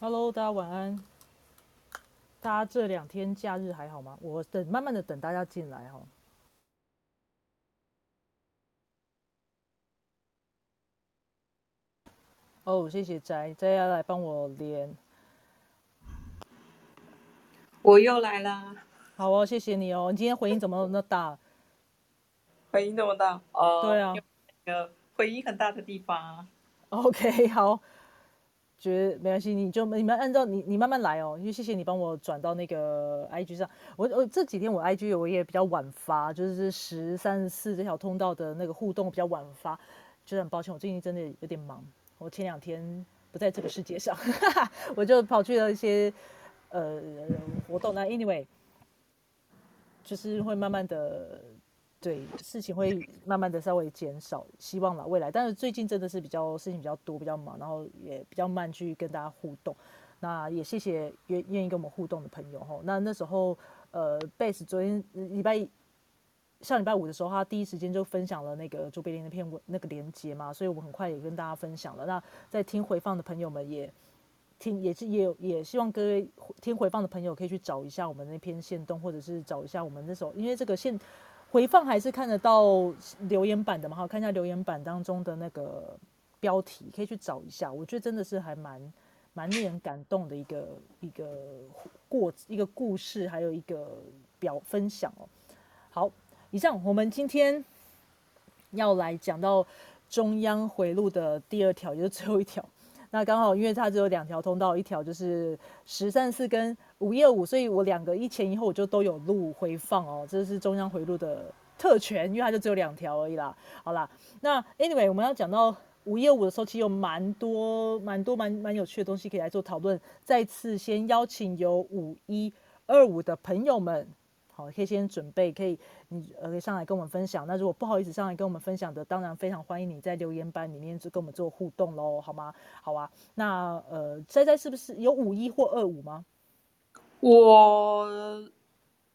Hello，大家晚安。大家这两天假日还好吗？我等慢慢的等大家进来哈。哦，谢谢斋斋要来帮我连，我又来啦，好哦，谢谢你哦。你今天回音怎么那么大？回音那么大，哦，对啊，那个回音很大的地方。OK，好，觉得没关系，你就你们按照你你慢慢来哦，因为谢谢你帮我转到那个 IG 上。我我这几天我 IG 我也比较晚发，就是十三十四这条通道的那个互动比较晚发，就是很抱歉，我最近真的有点忙，我前两天不在这个世界上，我就跑去了一些呃活动。那 anyway，就是会慢慢的。对，事情会慢慢的稍微减少，希望了未来。但是最近真的是比较事情比较多，比较忙，然后也比较慢去跟大家互动。那也谢谢愿愿意跟我们互动的朋友哈。那那时候呃贝斯昨天礼拜上礼拜五的时候，他第一时间就分享了那个卓别林那篇文那个连接嘛，所以我很快也跟大家分享了。那在听回放的朋友们也听也是也也希望各位听回放的朋友可以去找一下我们那篇线动，或者是找一下我们那时候因为这个线。回放还是看得到留言板的嘛？好，看一下留言板当中的那个标题，可以去找一下。我觉得真的是还蛮蛮令人感动的一个一个过一个故事，还有一个表分享哦。好，以上我们今天要来讲到中央回路的第二条，也就是最后一条。那刚好因为它只有两条通道，一条就是十三四跟五一二五，所以我两个一前一后我就都有录回放哦，这是中央回路的特权，因为它就只有两条而已啦。好啦，那 anyway 我们要讲到五一二五的时候，其实有蛮多蛮多蛮蛮有趣的东西可以来做讨论。再次先邀请有五一二五的朋友们。好，可以先准备，可以你呃可以上来跟我们分享。那如果不好意思上来跟我们分享的，当然非常欢迎你在留言板里面就跟我们做互动喽，好吗？好啊。那呃，猜猜是不是有五一或二五吗？我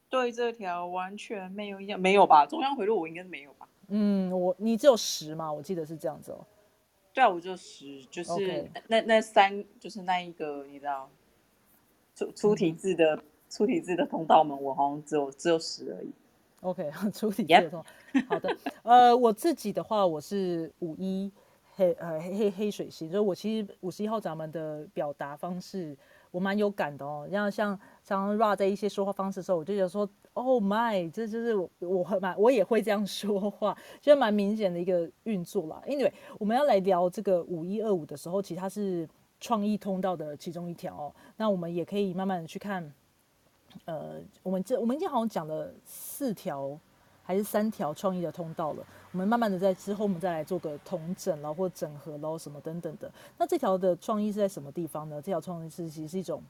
对这条完全没有印象，没有吧？中央回路我应该是没有吧？嗯，我你只有十嘛？我记得是这样子哦。对啊，我就十，就是那那三，就是那一个，你知道，出出题字的。出题字的通道们，我好像只有只有十而已。OK，出题字的通道。好的，呃，我自己的话，我是五一黑呃黑黑黑水星，所以我其实五十一号闸门的表达方式，我蛮有感的哦。像像像 Ra 在一些说话方式的时候，我就觉得说，Oh my，这就是我我蛮我也会这样 说话，就蛮明显的一个运作啦。Anyway，我们要来聊这个五一二五的时候，其实它是创意通道的其中一条哦。那我们也可以慢慢的去看。呃，我们这我们今天好像讲了四条还是三条创意的通道了。我们慢慢的在之后，我们再来做个统整然后或整合喽什么等等的。那这条的创意是在什么地方呢？这条创意是其实是一种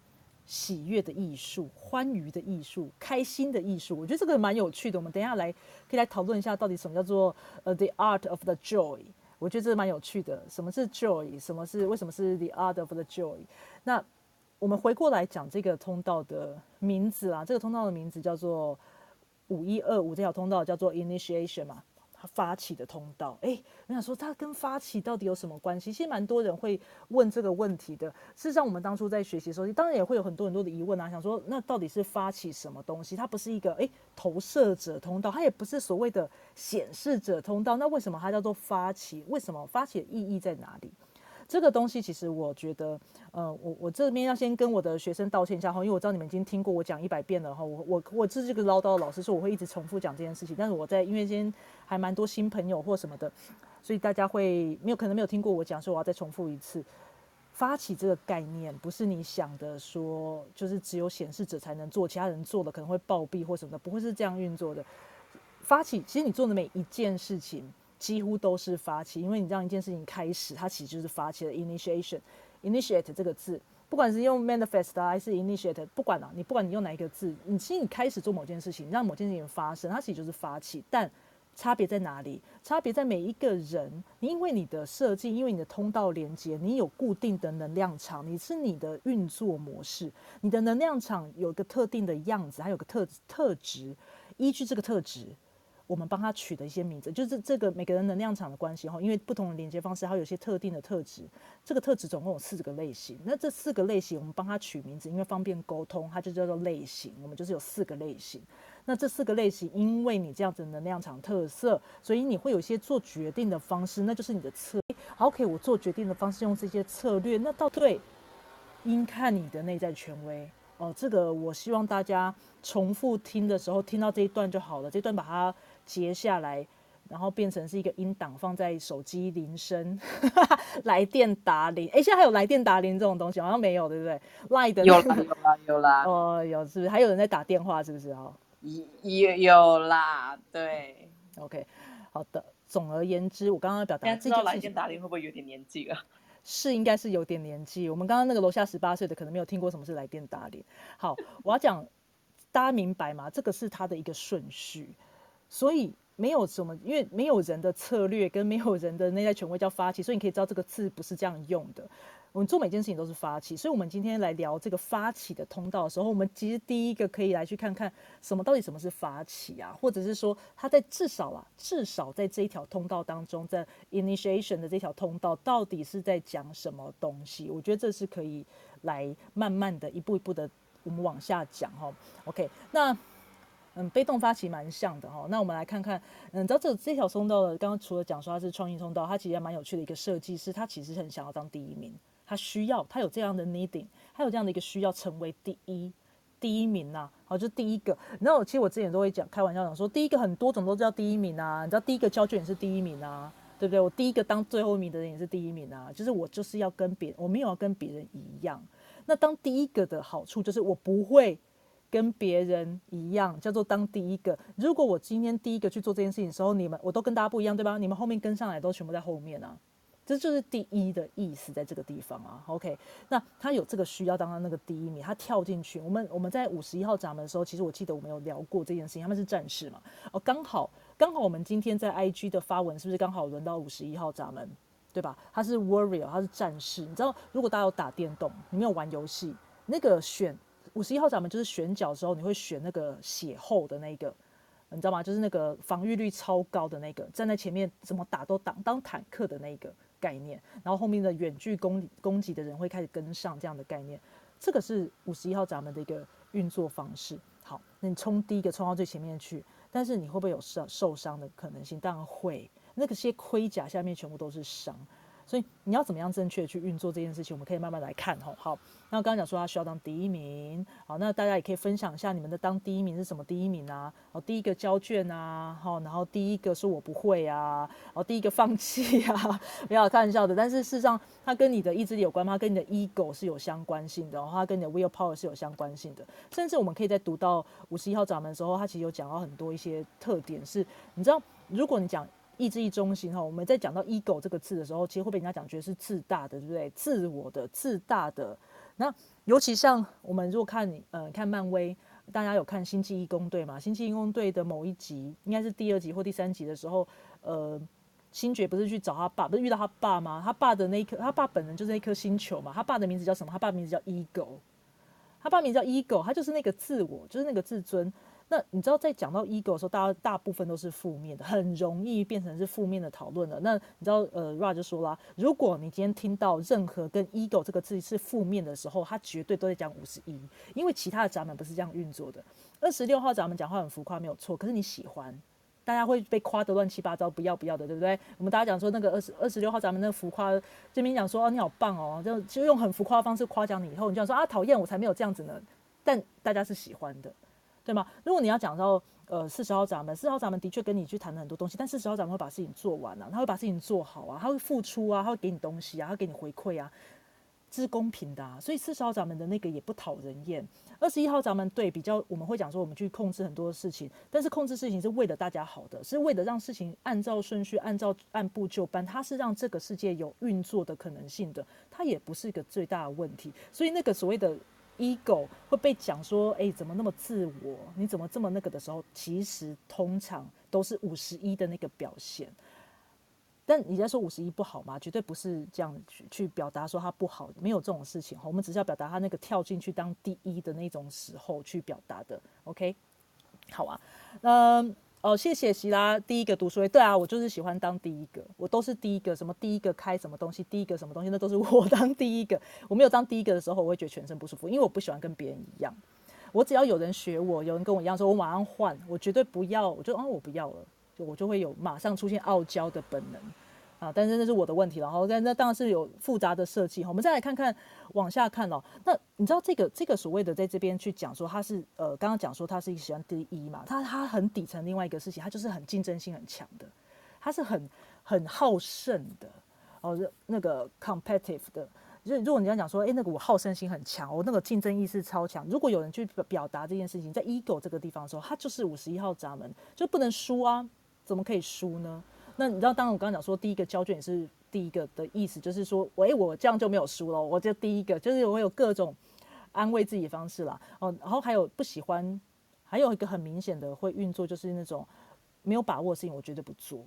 喜悦的艺术、欢愉的艺术、开心的艺术。我觉得这个蛮有趣的。我们等一下来可以来讨论一下，到底什么叫做呃 the art of the joy。我觉得这个蛮有趣的。什么是 joy？什么是为什么是 the art of the joy？那我们回过来讲这个通道的名字啊，这个通道的名字叫做五一二五，这条通道叫做 initiation 嘛，它发起的通道。哎，我想说它跟发起到底有什么关系？其实蛮多人会问这个问题的。事实上，我们当初在学习的时候，当然也会有很多很多的疑问啊，想说那到底是发起什么东西？它不是一个哎投射者通道，它也不是所谓的显示者通道，那为什么它叫做发起？为什么发起的意义在哪里？这个东西其实我觉得，呃，我我这边要先跟我的学生道歉一下哈，因为我知道你们已经听过我讲一百遍了哈，我我我是这个唠叨的老师，说我会一直重复讲这件事情，但是我在因为今天还蛮多新朋友或什么的，所以大家会没有可能没有听过我讲，所以我要再重复一次。发起这个概念不是你想的说，就是只有显示者才能做，其他人做了可能会暴毙或什么的，不会是这样运作的。发起，其实你做的每一件事情。几乎都是发起，因为你让一件事情开始，它其实就是发起的 initiation。initiate 这个字，不管是用 manifest 还是 initiate，不管啊，你不管你用哪一个字，你其实你开始做某件事情，让某件事情发生，它其实就是发起。但差别在哪里？差别在每一个人，因为你的设计，因为你的通道连接，你有固定的能量场，你是你的运作模式，你的能量场有一个特定的样子，还有个特特质，依据这个特质。我们帮他取的一些名字，就是这个每个人能量场的关系哈，因为不同的连接方式，它有些特定的特质。这个特质总共有四个类型，那这四个类型我们帮他取名字，因为方便沟通，它就叫做类型。我们就是有四个类型。那这四个类型，因为你这样子能量场特色，所以你会有一些做决定的方式，那就是你的策。好，OK，我做决定的方式用这些策略，那到对，应看你的内在权威哦。这个我希望大家重复听的时候，听到这一段就好了。这段把它。截下来，然后变成是一个音档，放在手机铃声，来电打铃。哎，现在还有来电打铃这种东西，好像没有，对不对？赖的有啦，有啦，有啦。哦，有是不是？还有人在打电话，是不是？哦，有有啦，对。OK，好的。总而言之，我刚刚表达，知道来电打铃会不会有点年纪了？是，应该是有点年纪。我们刚刚那个楼下十八岁的，可能没有听过什么是来电打铃。好，我要讲，大家明白吗？这个是它的一个顺序。所以没有什么，因为没有人的策略跟没有人的内在权威叫发起，所以你可以知道这个字不是这样用的。我们做每件事情都是发起，所以我们今天来聊这个发起的通道的时候，我们其实第一个可以来去看看什么到底什么是发起啊，或者是说它在至少啊，至少在这一条通道当中，在 initiation 的这条通道到底是在讲什么东西？我觉得这是可以来慢慢的一步一步的我们往下讲哈。OK，那。嗯，被动发起蛮像的哈。那我们来看看，嗯，知道这这条通道的，刚刚除了讲说它是创意通道，它其实还蛮有趣的一个设计，是它其实很想要当第一名，它需要，它有这样的 needing，它有这样的一个需要成为第一第一名呐。好，就第一个。然后其实我之前都会讲开玩笑讲说，第一个很多种都叫第一名啊。你知道第一个交卷也是第一名啊，对不对？我第一个当最后一名的人也是第一名啊。就是我就是要跟别，我没有要跟别人一样。那当第一个的好处就是我不会。跟别人一样，叫做当第一个。如果我今天第一个去做这件事情的时候，你们我都跟大家不一样，对吧？你们后面跟上来都全部在后面啊，这就是第一的意思，在这个地方啊。OK，那他有这个需要当他那个第一名，他跳进去。我们我们在五十一号闸门的时候，其实我记得我们有聊过这件事情，他们是战士嘛。哦，刚好刚好我们今天在 IG 的发文是不是刚好轮到五十一号闸门，对吧？他是 warrior，他是战士。你知道，如果大家有打电动，你没有玩游戏，那个选。五十一号闸门就是选角的时候，你会选那个血厚的那个，你知道吗？就是那个防御率超高的那个，站在前面怎么打都挡，当坦克的那个概念。然后后面的远距攻攻击的人会开始跟上这样的概念。这个是五十一号闸门的一个运作方式。好，那你冲第一个冲到最前面去，但是你会不会有受受伤的可能性？当然会，那个些盔甲下面全部都是伤。所以你要怎么样正确去运作这件事情，我们可以慢慢来看吼。好，那刚刚讲说他需要当第一名，好，那大家也可以分享一下你们的当第一名是什么第一名啊？哦，第一个交卷啊，好，然后第一个说我不会啊，哦，第一个放弃啊，不要开玩笑的。但是事实上，它跟你的意志力有关吗？跟你的 ego 是有相关性的，然后它跟你的 will power 是有相关性的。甚至我们可以在读到五十一号闸门的时候，它其实有讲到很多一些特点，是你知道，如果你讲。意志力中心哈，我们在讲到 ego 这个字的时候，其实会被人家讲觉得是自大的，对不对？自我的、自大的。那尤其像我们如果看呃看漫威，大家有看星际义工队嘛？星际义工队的某一集，应该是第二集或第三集的时候，呃，星爵不是去找他爸，不是遇到他爸吗？他爸的那一颗，他爸本人就是那颗星球嘛。他爸的名字叫什么？他爸名字叫 ego，他爸名字叫 ego，他就是那个自我，就是那个自尊。那你知道，在讲到 ego 的时候，大家大部分都是负面的，很容易变成是负面的讨论的。那你知道，呃，Ra 就说啦，如果你今天听到任何跟 ego 这个字是负面的时候，他绝对都在讲五十一，因为其他的闸门不是这样运作的。二十六号闸门讲话很浮夸，没有错，可是你喜欢，大家会被夸得乱七八糟，不要不要的，对不对？我们大家讲说那个二十二十六号闸门那个浮夸，这边讲说哦你好棒哦，就就用很浮夸的方式夸奖你，以后你就想说啊讨厌，我才没有这样子呢。但大家是喜欢的。对吗？如果你要讲到呃四十号闸门，四十号闸门的确跟你去谈了很多东西，但四十号闸门会把事情做完啊，他会把事情做好啊，他会付出啊，他会给你东西啊，他给你回馈啊，这是公平的啊。所以四十号闸门的那个也不讨人厌。二十一号闸门对比较，我们会讲说我们去控制很多事情，但是控制事情是为了大家好的，是为了让事情按照顺序、按照按部就班，它是让这个世界有运作的可能性的，它也不是一个最大的问题。所以那个所谓的。Ego 会被讲说，哎，怎么那么自我？你怎么这么那个的时候，其实通常都是五十一的那个表现。但你在说五十一不好吗？绝对不是这样去去表达说他不好，没有这种事情。我们只是要表达他那个跳进去当第一的那种时候去表达的。OK，好啊。嗯，哦，谢谢希拉，第一个读书会，对啊，我就是喜欢当第一个，我都是第一个，什么第一个开什么东西，第一个什么东西，那都是 我当第一个。我没有当第一个的时候，我会觉得全身不舒服，因为我不喜欢跟别人一样。我只要有人学我，有人跟我一样，说我马上换，我绝对不要，我就啊，我不要了，就我就会有马上出现傲娇的本能。啊，但是那是我的问题了。然后，但那当然是有复杂的设计哈。我们再来看看往下看哦。那你知道这个这个所谓的在这边去讲说他是呃，刚刚讲说他是喜欢第一嘛？他他很底层另外一个事情，他就是很竞争性很强的，他是很很好胜的哦，那个 competitive 的。就如果你要讲说，哎，那个我好胜心很强，我那个竞争意识超强。如果有人去表达这件事情，在 ego 这个地方的时候，他就是五十一号闸门，就不能输啊？怎么可以输呢？那你知道，当然我刚刚讲说，第一个交卷也是第一个的意思，就是说，喂，我这样就没有输了，我就第一个，就是我有各种安慰自己的方式啦。哦，然后还有不喜欢，还有一个很明显的会运作，就是那种没有把握的事情，我绝对不做，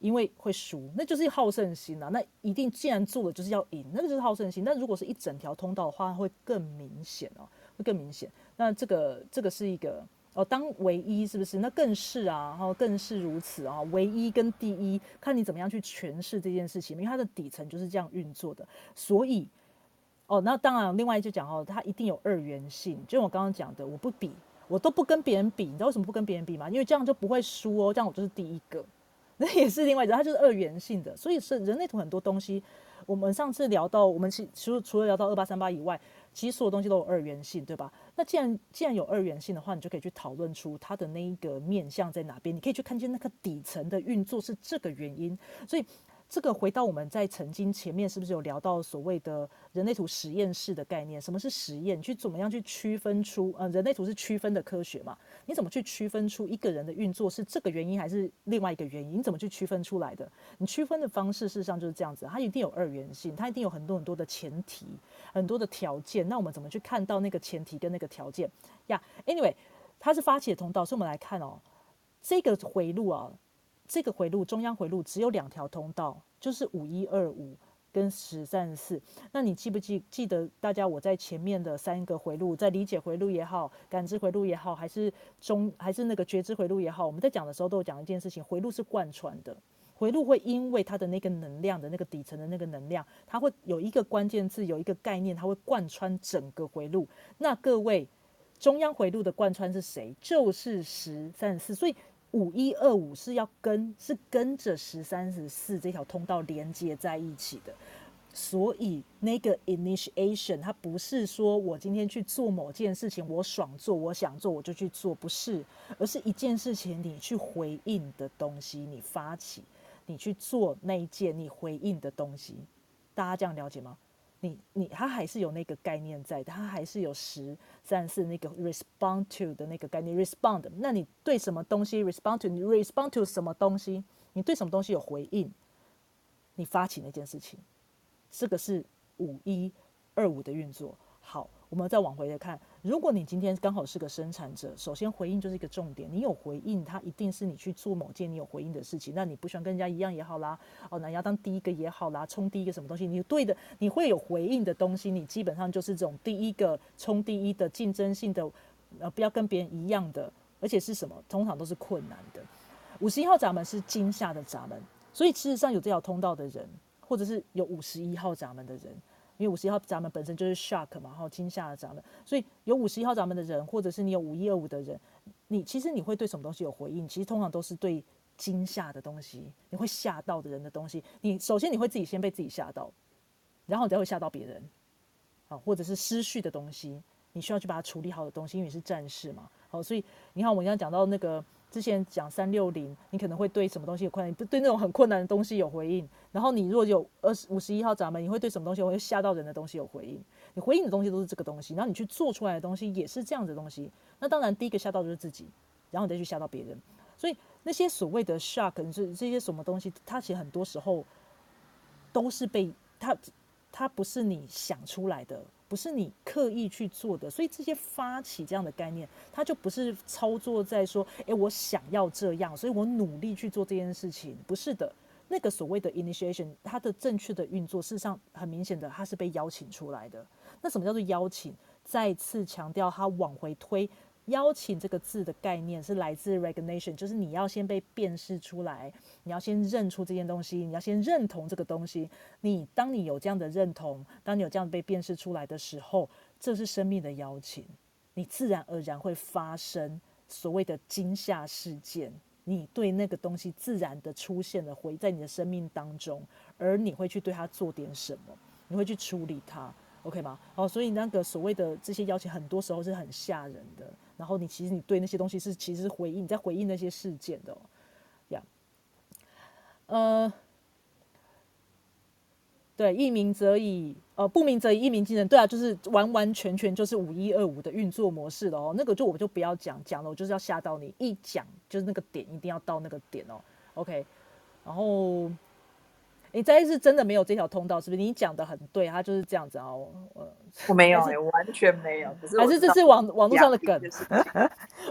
因为会输，那就是好胜心啊。那一定既然做了，就是要赢，那个就是好胜心。但如果是一整条通道的话，会更明显哦，会更明显。那这个这个是一个。哦，当唯一是不是？那更是啊，然后更是如此啊。唯一跟第一，看你怎么样去诠释这件事情，因为它的底层就是这样运作的。所以，哦，那当然，另外就讲哦，它一定有二元性。就我刚刚讲的，我不比，我都不跟别人比。你知道为什么不跟别人比吗？因为这样就不会输哦，这样我就是第一个。那也是另外一种，它就是二元性的。所以是人类图很多东西，我们上次聊到，我们其除除了聊到二八三八以外。其实所有东西都有二元性，对吧？那既然既然有二元性的话，你就可以去讨论出它的那一个面向在哪边。你可以去看见那个底层的运作是这个原因，所以。这个回到我们在曾经前面是不是有聊到所谓的人类图实验室的概念？什么是实验？去怎么样去区分出呃人类图是区分的科学嘛？你怎么去区分出一个人的运作是这个原因还是另外一个原因？你怎么去区分出来的？你区分的方式事实上就是这样子，它一定有二元性，它一定有很多很多的前提，很多的条件。那我们怎么去看到那个前提跟那个条件呀？Anyway，它是发起的通道，所以我们来看哦，这个回路啊。这个回路中央回路只有两条通道，就是五一二五跟十三四。那你记不记记得大家我在前面的三个回路，在理解回路也好，感知回路也好，还是中还是那个觉知回路也好，我们在讲的时候都有讲一件事情：回路是贯穿的，回路会因为它的那个能量的那个底层的那个能量，它会有一个关键字，有一个概念，它会贯穿整个回路。那各位中央回路的贯穿是谁？就是十三四。所以。五一二五是要跟是跟着十三十四这条通道连接在一起的，所以那个 initiation 它不是说我今天去做某件事情，我爽做，我想做我就去做，不是，而是一件事情你去回应的东西，你发起，你去做那一件你回应的东西，大家这样了解吗？你你他还是有那个概念在，他还是有十三四那个 respond to 的那个概念 respond。那你对什么东西 respond to？你 respond to 什么东西？你对什么东西有回应？你发起那件事情，这个是五一二五的运作。好。我们再往回来看，如果你今天刚好是个生产者，首先回应就是一个重点。你有回应，它一定是你去做某件你有回应的事情。那你不喜欢跟人家一样也好啦，哦，那要当第一个也好啦，冲第一个什么东西，你对的，你会有回应的东西，你基本上就是这种第一个冲第一的竞争性的，呃，不要跟别人一样的，而且是什么，通常都是困难的。五十一号闸门是惊吓的闸门，所以事实上有这条通道的人，或者是有五十一号闸门的人。因为五十一号闸门本身就是 shock 嘛，然后惊吓的闸门，所以有五十一号闸门的人，或者是你有五一二五的人，你其实你会对什么东西有回应？其实通常都是对惊吓的东西，你会吓到的人的东西。你首先你会自己先被自己吓到，然后你才会吓到别人，啊，或者是失序的东西，你需要去把它处理好的东西，因为你是战士嘛。好，所以你看我刚刚讲到那个。之前讲三六零，你可能会对什么东西有困难？不对那种很困难的东西有回应。然后你如果有二十五十一号闸门，你会对什么东西会吓到人的东西有回应？你回应的东西都是这个东西，然后你去做出来的东西也是这样的东西。那当然第一个吓到就是自己，然后你再去吓到别人。所以那些所谓的 shock，这这些什么东西，它其实很多时候都是被它，它不是你想出来的。不是你刻意去做的，所以这些发起这样的概念，它就不是操作在说，诶，我想要这样，所以我努力去做这件事情，不是的。那个所谓的 initiation，它的正确的运作，事实上很明显的，它是被邀请出来的。那什么叫做邀请？再次强调，它往回推，邀请这个字的概念是来自 recognition，就是你要先被辨识出来，你要先认出这件东西，你要先认同这个东西。你当你有这样的认同，当你有这样被辨识出来的时候，这是生命的邀请，你自然而然会发生所谓的惊吓事件。你对那个东西自然的出现了回在你的生命当中，而你会去对它做点什么，你会去处理它，OK 吗？哦，所以那个所谓的这些邀请，很多时候是很吓人的。然后你其实你对那些东西是其实是回应，你在回应那些事件的，呀，呃。对，一鸣则已，呃，不鸣则已，一鸣惊人。对啊，就是完完全全就是五一二五的运作模式了哦。那个就我就不要讲讲了，我就是要吓到你，一讲就是那个点一定要到那个点哦。OK，然后你这是真的没有这条通道，是不是？你讲的很对，他就是这样子哦。我没有，完全没有，还是这是网网络上的梗，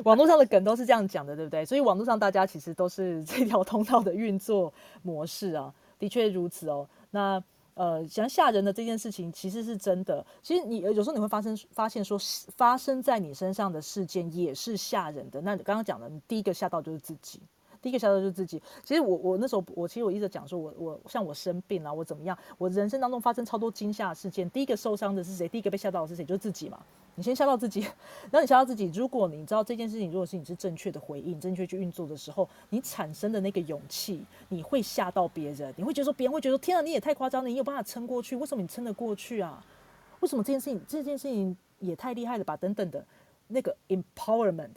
网络上的梗都是这样讲的，对不对？所以网络上大家其实都是 这条通道的运作模式啊，的确如此哦。那。呃，想吓人的这件事情其实是真的。其实你有时候你会发生发现说，发生在你身上的事件也是吓人的。那你刚刚讲的，你第一个吓到就是自己，第一个吓到就是自己。其实我我那时候我其实我一直讲说，我我像我生病了，我怎么样？我人生当中发生超多惊吓事件，第一个受伤的是谁？第一个被吓到的是谁？就是自己嘛。你先吓到自己，然后你吓到自己。如果你知道这件事情，如果是你是正确的回应、正确去运作的时候，你产生的那个勇气，你会吓到别人。你会觉得说，别人会觉得说天啊，你也太夸张了，你有办法撑过去？为什么你撑得过去啊？为什么这件事情这件事情也太厉害了吧？等等的，那个 empowerment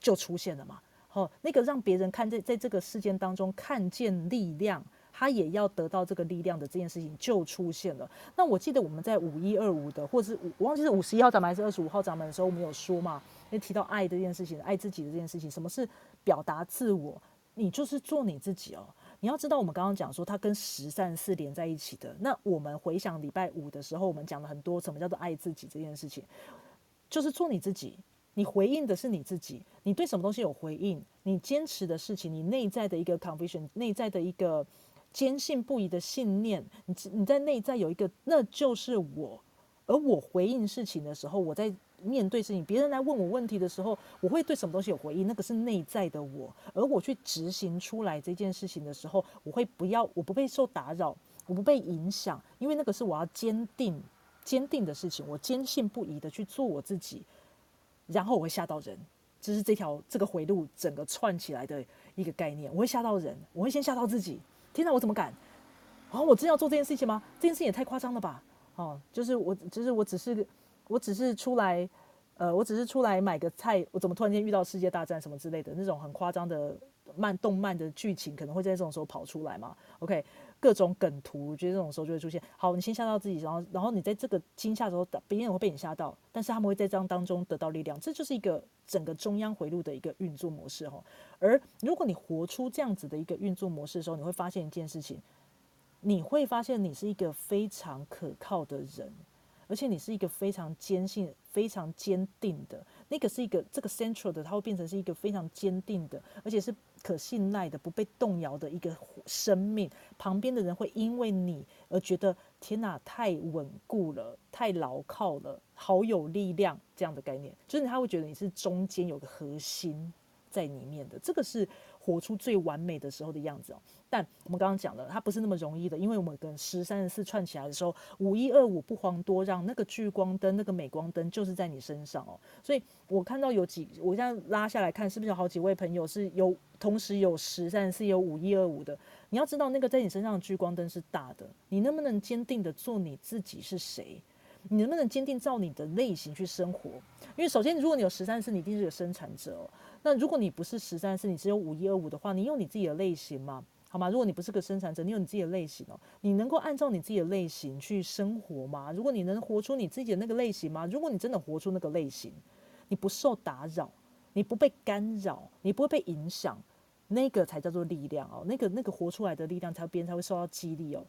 就出现了嘛？哦，那个让别人看在在这个事件当中看见力量。他也要得到这个力量的这件事情就出现了。那我记得我们在五一二五的，或者是，我忘记是五十一号闸门还是二十五号闸门的时候，我们有说嘛，也提到爱这件事情，爱自己的这件事情。什么是表达自我？你就是做你自己哦。你要知道，我们刚刚讲说它跟十善是连在一起的。那我们回想礼拜五的时候，我们讲了很多什么叫做爱自己这件事情，就是做你自己。你回应的是你自己，你对什么东西有回应？你坚持的事情，你内在的一个 conviction，内在的一个。坚信不疑的信念，你你在内在有一个，那就是我。而我回应事情的时候，我在面对事情，别人来问我问题的时候，我会对什么东西有回应？那个是内在的我。而我去执行出来这件事情的时候，我会不要，我不被受打扰，我不被影响，因为那个是我要坚定、坚定的事情。我坚信不疑的去做我自己，然后我会吓到人。这是这条这个回路整个串起来的一个概念。我会吓到人，我会先吓到自己。天哪，我怎么敢？哦，我真要做这件事情吗？这件事情也太夸张了吧！哦，就是我，就是我只是，我只是出来，呃，我只是出来买个菜，我怎么突然间遇到世界大战什么之类的那种很夸张的漫动漫的剧情，可能会在这种时候跑出来嘛？OK。各种梗图，我觉得这种时候就会出现。好，你先吓到自己，然后，然后你在这个惊吓的时候，别人会被你吓到，但是他们会在这样当中得到力量。这就是一个整个中央回路的一个运作模式哈。而如果你活出这样子的一个运作模式的时候，你会发现一件事情，你会发现你是一个非常可靠的人，而且你是一个非常坚信、非常坚定的。那个是一个这个 central 的，它会变成是一个非常坚定的，而且是可信赖的、不被动摇的一个生命。旁边的人会因为你而觉得天哪，太稳固了，太牢靠了，好有力量这样的概念，就是他会觉得你是中间有个核心在里面的。这个是。活出最完美的时候的样子哦，但我们刚刚讲了，它不是那么容易的，因为我们跟十三十四串起来的时候，五一二五不遑多让，那个聚光灯、那个镁光灯就是在你身上哦。所以我看到有几，我现在拉下来看，是不是有好几位朋友是有同时有十三十四有五一二五的？你要知道，那个在你身上的聚光灯是大的，你能不能坚定的做你自己是谁？你能不能坚定照你的类型去生活？因为首先，如果你有十三四，你一定是个生产者哦。那如果你不是十三四，你只有五一二五的话，你有你自己的类型吗？好吗？如果你不是个生产者，你有你自己的类型哦，你能够按照你自己的类型去生活吗？如果你能活出你自己的那个类型吗？如果你真的活出那个类型，你不受打扰，你不被干扰，你不会被影响，那个才叫做力量哦。那个。那个那个活出来的力量才别人才会受到激励哦。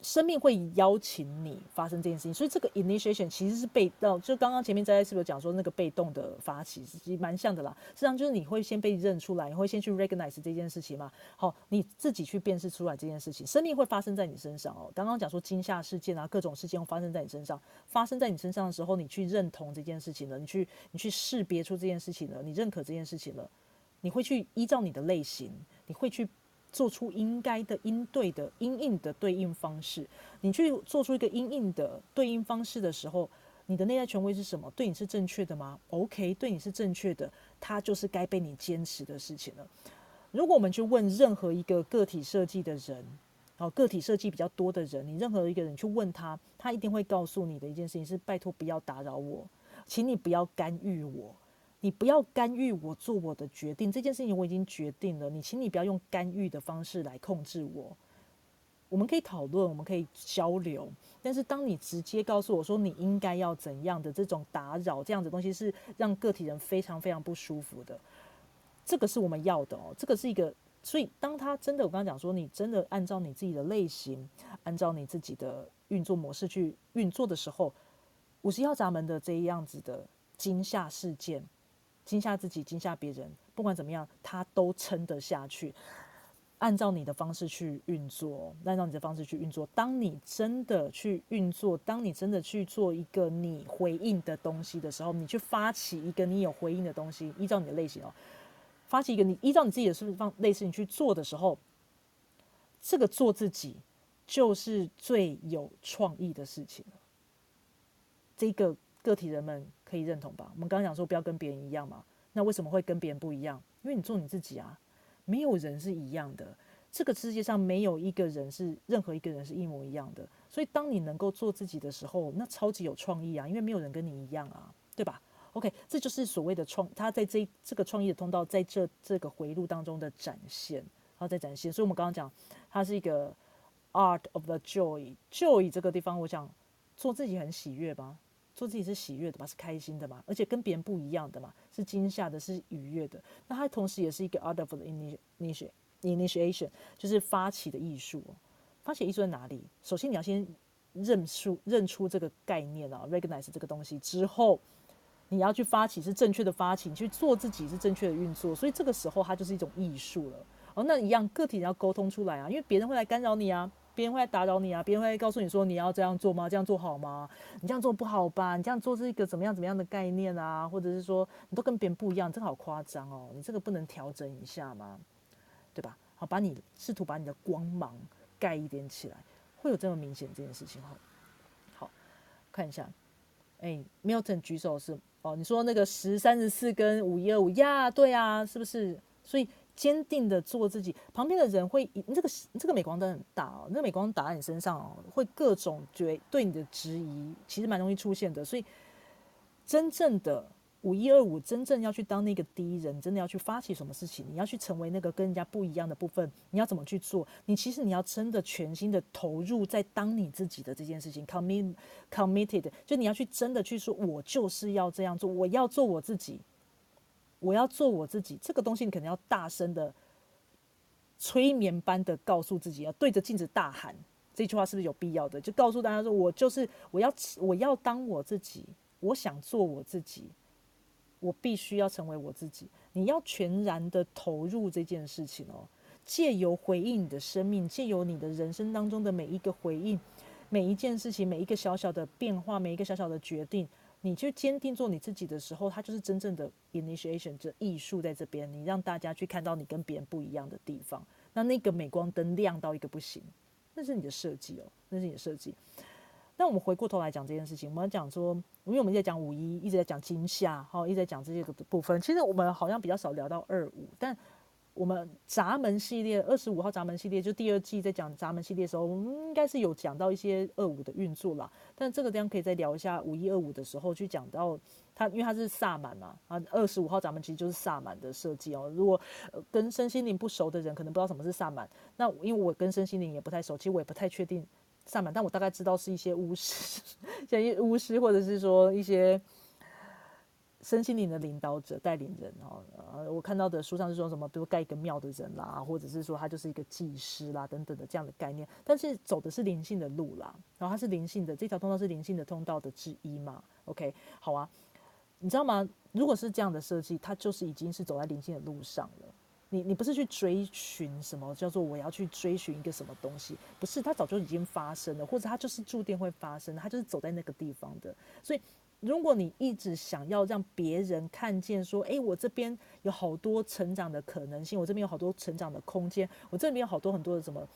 生命会邀请你发生这件事情，所以这个 initiation 其实是被动，就刚刚前面在是不是讲说那个被动的发起，其实蛮像的啦。实际上就是你会先被认出来，你会先去 recognize 这件事情嘛。好，你自己去辨识出来这件事情，生命会发生在你身上哦。刚刚讲说惊吓事件啊，各种事件会发生在你身上，发生在你身上的时候，你去认同这件事情了，你去你去识别出这件事情了，你认可这件事情了，你会去依照你的类型，你会去。做出应该的应对的应应的对应方式，你去做出一个应应的对应方式的时候，你的内在权威是什么？对你是正确的吗？OK，对你是正确的，它就是该被你坚持的事情了。如果我们去问任何一个个体设计的人，哦，个体设计比较多的人，你任何一个人去问他，他一定会告诉你的一件事情是：拜托不要打扰我，请你不要干预我。你不要干预我做我的决定，这件事情我已经决定了。你，请你不要用干预的方式来控制我。我们可以讨论，我们可以交流，但是当你直接告诉我说你应该要怎样的这种打扰，这样子东西是让个体人非常非常不舒服的。这个是我们要的哦，这个是一个。所以当他真的，我刚刚讲说，你真的按照你自己的类型，按照你自己的运作模式去运作的时候，五十一号闸门的这样子的惊吓事件。惊吓自己，惊吓别人，不管怎么样，他都撑得下去。按照你的方式去运作，按照你的方式去运作。当你真的去运作，当你真的去做一个你回应的东西的时候，你去发起一个你有回应的东西，依照你的类型哦，发起一个你依照你自己的是方类似你去做的时候，这个做自己就是最有创意的事情。这个。个体人们可以认同吧？我们刚刚讲说不要跟别人一样嘛，那为什么会跟别人不一样？因为你做你自己啊，没有人是一样的，这个世界上没有一个人是任何一个人是一模一样的。所以当你能够做自己的时候，那超级有创意啊，因为没有人跟你一样啊，对吧？OK，这就是所谓的创，他在这这个创意的通道，在这这个回路当中的展现，然后在展现。所以我们刚刚讲，它是一个 art of the joy，joy 这个地方，我想做自己很喜悦吧。做自己是喜悦的嘛，是开心的嘛，而且跟别人不一样的嘛，是惊吓的，是愉悦的。那它同时也是一个 art of the initiation，就是发起的艺术。发起艺术在哪里？首先你要先认出认出这个概念啊，recognize 这个东西之后，你要去发起是正确的发起，你去做自己是正确的运作。所以这个时候它就是一种艺术了。哦，那一样个体你要沟通出来啊，因为别人会来干扰你啊。别人会来打扰你啊！别人会告诉你说你要这样做吗？这样做好吗？你这样做不好吧？你这样做是一个怎么样怎么样的概念啊？或者是说你都跟别人不一样，这个好夸张哦！你这个不能调整一下吗？对吧？好，把你试图把你的光芒盖一点起来，会有这么明显这件事情哈？好，看一下，哎，Milton 举手是哦，你说那个十三十四跟五一二五呀？对啊，是不是？所以。坚定的做自己，旁边的人会，这个这个镁光灯很大哦，那个镁光打在你身上哦，会各种觉对你的质疑，其实蛮容易出现的。所以，真正的五一二五，真正要去当那个第一人，真的要去发起什么事情，你要去成为那个跟人家不一样的部分，你要怎么去做？你其实你要真的全心的投入在当你自己的这件事情，commit committed，就你要去真的去说，我就是要这样做，我要做我自己。我要做我自己，这个东西你可能要大声的催眠般的告诉自己，要对着镜子大喊这句话，是不是有必要的？就告诉大家说，我就是我要我要当我自己，我想做我自己，我必须要成为我自己。你要全然的投入这件事情哦，借由回应你的生命，借由你的人生当中的每一个回应，每一件事情，每一个小小的变化，每一个小小的决定。你去坚定做你自己的时候，它就是真正的 initiation，这艺术在这边。你让大家去看到你跟别人不一样的地方，那那个镁光灯亮到一个不行，那是你的设计哦，那是你的设计。那我们回过头来讲这件事情，我们讲说，因为我们在讲五一，一直在讲惊吓，哈，一直在讲这些个部分。其实我们好像比较少聊到二五，但。我们闸门系列二十五号闸门系列，就第二季在讲闸门系列的时候，我们应该是有讲到一些二五的运作啦。但这个地方可以再聊一下五一二五的时候去讲到它，因为它是萨满嘛啊，二十五号闸门其实就是萨满的设计哦。如果跟身心灵不熟的人，可能不知道什么是萨满。那因为我跟身心灵也不太熟，其实我也不太确定萨满，但我大概知道是一些巫师，像巫师或者是说一些身心灵的领导者、带领人哦。呃，我看到的书上是说什么，比如盖一个庙的人啦，或者是说他就是一个祭师啦等等的这样的概念。但是走的是灵性的路啦，然后它是灵性的这条通道是灵性的通道的之一嘛。OK，好啊，你知道吗？如果是这样的设计，它就是已经是走在灵性的路上了。你你不是去追寻什么叫做我要去追寻一个什么东西，不是，它早就已经发生了，或者它就是注定会发生，它就是走在那个地方的。所以，如果你一直想要让别人看见说，诶，我这边有好多成长的可能性，我这边有好多成长的空间，我这边有好多很多的什么，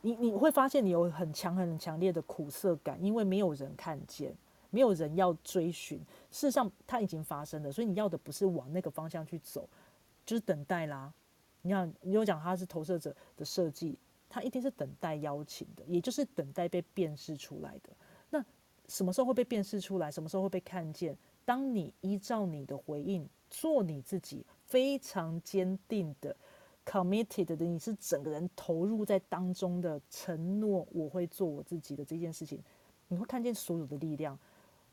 你你会发现你有很强很强烈的苦涩感，因为没有人看见，没有人要追寻。事实上，它已经发生了，所以你要的不是往那个方向去走。就是等待啦，你看，你有讲他是投射者的设计，他一定是等待邀请的，也就是等待被辨识出来的。那什么时候会被辨识出来？什么时候会被看见？当你依照你的回应做你自己，非常坚定的 committed 的，你是整个人投入在当中的承诺，我会做我自己的这件事情，你会看见所有的力量。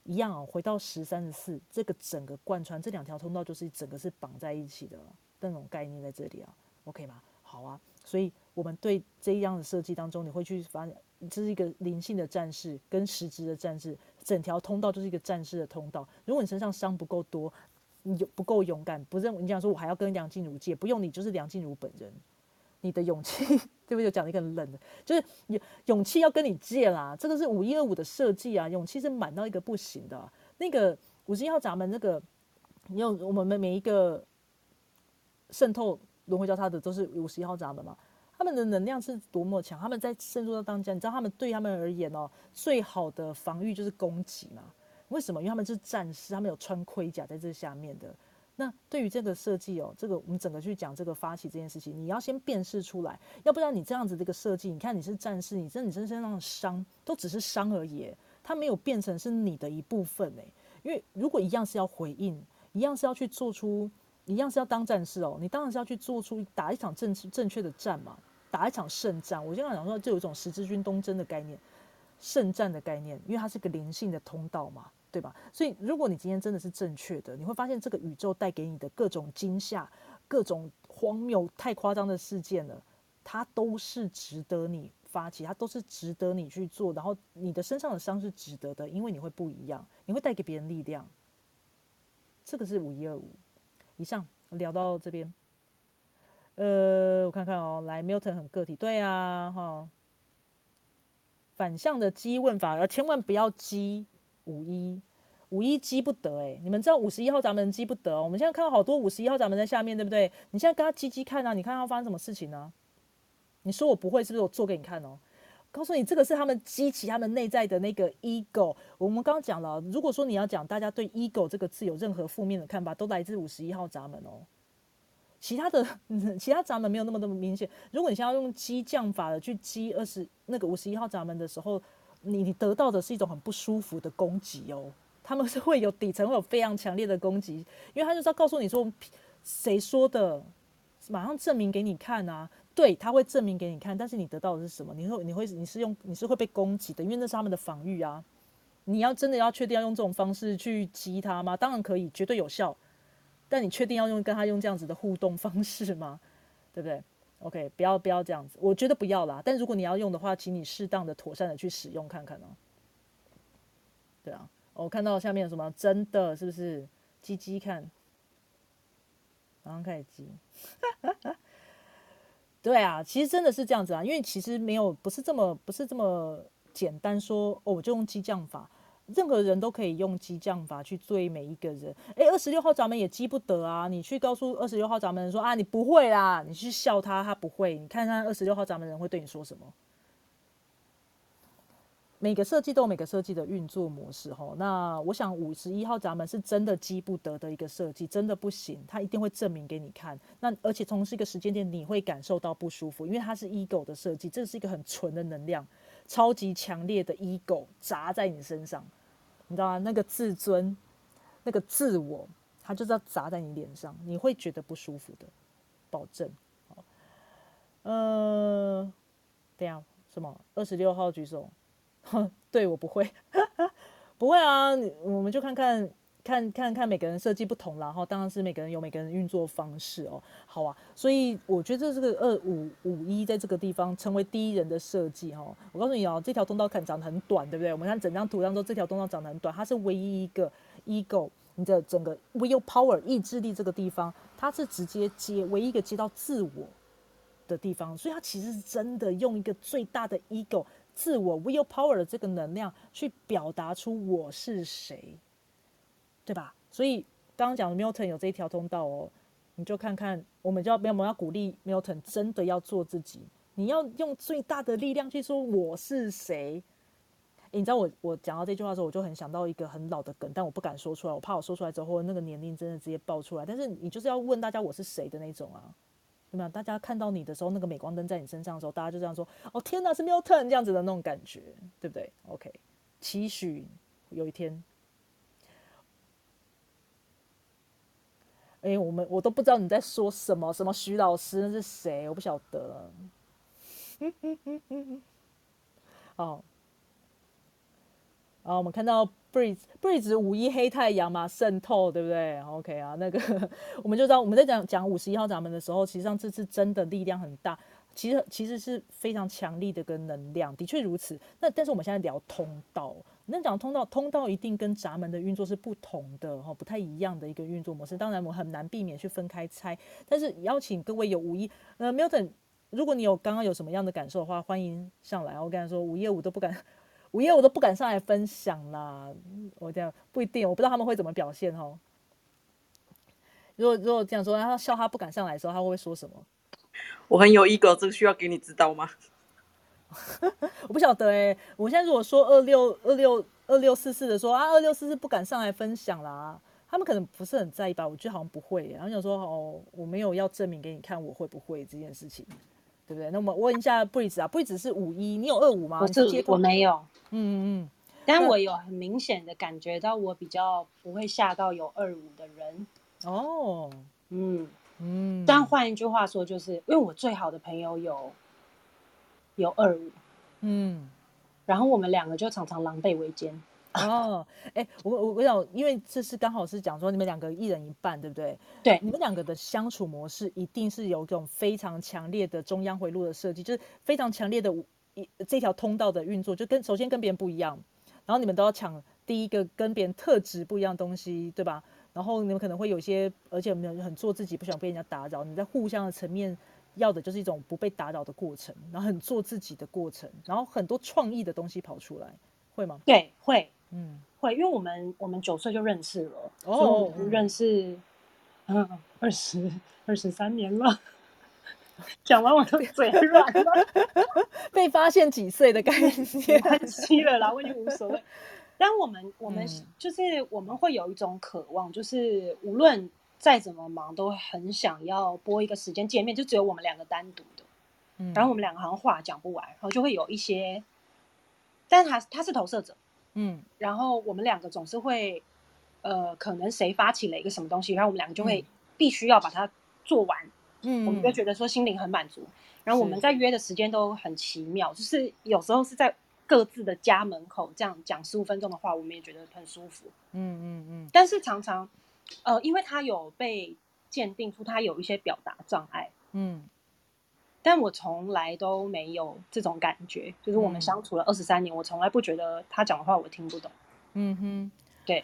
一样哦，回到十三十四，这个整个贯穿这两条通道，就是整个是绑在一起的。那种概念在这里啊，OK 吗？好啊，所以我们对这样的设计当中，你会去发现，这是一个灵性的战士跟实质的战士，整条通道就是一个战士的通道。如果你身上伤不够多，你有不够勇敢，不认为你讲说我还要跟梁静茹借，不用你就是梁静茹本人，你的勇气，对不对？讲一个很冷的，就是勇勇气要跟你借啦。这个是五一二五的设计啊，勇气是满到一个不行的。那个五十一号闸门，那个你有我们每一个。渗透轮回交叉的都是五十一号闸门嘛？他们的能量是多么强？他们在渗入到当家，你知道他们对他们而言哦，最好的防御就是攻击嘛？为什么？因为他们是战士，他们有穿盔甲在这下面的。那对于这个设计哦，这个我们整个去讲这个发起这件事情，你要先辨识出来，要不然你这样子这个设计，你看你是战士，你真你身上的伤都只是伤而已，它没有变成是你的一部分诶。因为如果一样是要回应，一样是要去做出。一样是要当战士哦，你当然是要去做出打一场正正确的战嘛，打一场胜战。我经常讲说，就有一种十字军东征的概念，胜战的概念，因为它是个灵性的通道嘛，对吧？所以如果你今天真的是正确的，你会发现这个宇宙带给你的各种惊吓、各种荒谬、太夸张的事件了，它都是值得你发起，它都是值得你去做。然后你的身上的伤是值得的，因为你会不一样，你会带给别人力量。这个是五一二五。以上聊到这边，呃，我看看哦，来，Milton 很个体，对啊，哈，反向的激问法，千万不要激五一，五一激不得哎，你们知道五十一号闸门激不得，我们现在看到好多五十一号闸门在下面对不对？你现在跟他激激看啊，你看他发生什么事情呢？你说我不会，是不是我做给你看哦？告诉你，这个是他们激起他们内在的那个 ego。我们刚刚讲了，如果说你要讲大家对 ego 这个字有任何负面的看法，都来自五十一号闸门哦。其他的 其他闸门没有那么那么明显。如果你现在要用激将法的去激二十那个五十一号闸门的时候，你你得到的是一种很不舒服的攻击哦。他们是会有底层会有非常强烈的攻击，因为他就是要告诉你说，谁说的，马上证明给你看啊。对他会证明给你看，但是你得到的是什么？你会你会你是用你是会被攻击的，因为那是他们的防御啊。你要真的要确定要用这种方式去激他吗？当然可以，绝对有效。但你确定要用跟他用这样子的互动方式吗？对不对？OK，不要不要这样子，我觉得不要啦。但如果你要用的话，请你适当的、妥善的去使用看看哦。对啊，我看到下面有什么？真的是不是？鸡鸡看，马上开始鸡。对啊，其实真的是这样子啊，因为其实没有不是这么不是这么简单说哦，我就用激将法，任何人都可以用激将法去追每一个人。哎，二十六号闸门也激不得啊，你去告诉二十六号闸门人说啊，你不会啦，你去笑他，他不会，你看看二十六号闸门人会对你说什么。每个设计都有每个设计的运作模式哈，那我想五十一号闸门是真的积不得的一个设计，真的不行，它一定会证明给你看。那而且从这个时间点，你会感受到不舒服，因为它是 ego 的设计，这是一个很纯的能量，超级强烈的 ego 砸在你身上，你知道吗？那个自尊，那个自我，它就是要砸在你脸上，你会觉得不舒服的，保证。好，呃，等下什么？二十六号举手。对我不会，不会啊！我们就看看看看看每个人设计不同然后当然是每个人有每个人运作方式哦。好啊，所以我觉得这个二五五一在这个地方成为第一人的设计哦。我告诉你哦，这条通道看长得很短，对不对？我们看整张图当中，这条通道长得很短，它是唯一一个 ego 你的整个 will power 意志力这个地方，它是直接接唯一一个接到自我的地方，所以它其实是真的用一个最大的 ego 自我 will power 的这个能量去表达出我是谁。对吧？所以刚刚讲的 Milton 有这一条通道哦，你就看看，我们就要不要我们要鼓励 Milton 真的要做自己，你要用最大的力量去说我是谁。你知道我我讲到这句话的时候，我就很想到一个很老的梗，但我不敢说出来，我怕我说出来之后那个年龄真的直接爆出来。但是你就是要问大家我是谁的那种啊，对吗？大家看到你的时候，那个镁光灯在你身上的时候，大家就这样说：哦天哪，是 Milton 这样子的那种感觉，对不对？OK，期许有一天。哎，我们我都不知道你在说什么，什么徐老师那是谁？我不晓得。哦，啊，我们看到 Breeze Breeze 五一黑太阳嘛，渗透，对不对？OK 啊，那个我们就知道我们在讲讲五十一号闸门的时候，实际上这次真的力量很大，其实其实是非常强力的跟能量，的确如此。那但是我们现在聊通道。那讲通道，通道一定跟闸门的运作是不同的哈，不太一样的一个运作模式。当然，我很难避免去分开猜。但是邀请各位有五一呃，Milton，如果你有刚刚有什么样的感受的话，欢迎上来。我跟他说，五一五都不敢，五一五都不敢上来分享啦。我这样不一定，我不知道他们会怎么表现哦。如果如果这样说，他笑他不敢上来的时候，他会说什么？我很有一个，这个需要给你知道吗？我不晓得哎，我现在如果说二六二六二六四四的说啊，二六四四不敢上来分享啦，他们可能不是很在意吧？我觉得好像不会。然后想说哦，我没有要证明给你看我会不会这件事情，对不对？那我们问一下 Breeze 啊，Breeze 是五一，你有二五吗？我是我没有，嗯嗯嗯，但我有很明显的感觉到我比较不会吓到有二五的人哦，嗯嗯，但换一句话说，就是因为我最好的朋友有。有二五，嗯，然后我们两个就常常狼狈为奸。哦，哎，我我我想，因为这是刚好是讲说你们两个一人一半，对不对？对，你们两个的相处模式一定是有一种非常强烈的中央回路的设计，就是非常强烈的一这条通道的运作，就跟首先跟别人不一样，然后你们都要抢第一个跟别人特质不一样东西，对吧？然后你们可能会有些，而且没有很做自己，不想被人家打扰，你在互相的层面。要的就是一种不被打扰的过程，然后很做自己的过程，然后很多创意的东西跑出来，会吗？对，会，嗯，会，因为我们我们九岁就认识了，哦，认识，嗯，二十二十三年了。讲完我都嘴软了，被发现几岁的概念，关系了啦，我已经无所谓。但我们我们就是我们会有一种渴望，就是无论。再怎么忙，都很想要播一个时间见面，就只有我们两个单独的。嗯，然后我们两个好像话讲不完，然后就会有一些，但是他他是投射者，嗯，然后我们两个总是会，呃，可能谁发起了一个什么东西，然后我们两个就会必须要把它做完，嗯，我们就觉得说心灵很满足。然后我们在约的时间都很奇妙，就是有时候是在各自的家门口这样讲十五分钟的话，我们也觉得很舒服，嗯嗯嗯，但是常常。呃，因为他有被鉴定出他有一些表达障碍，嗯，但我从来都没有这种感觉，就是我们相处了二十三年，我从来不觉得他讲的话我听不懂。嗯哼，对，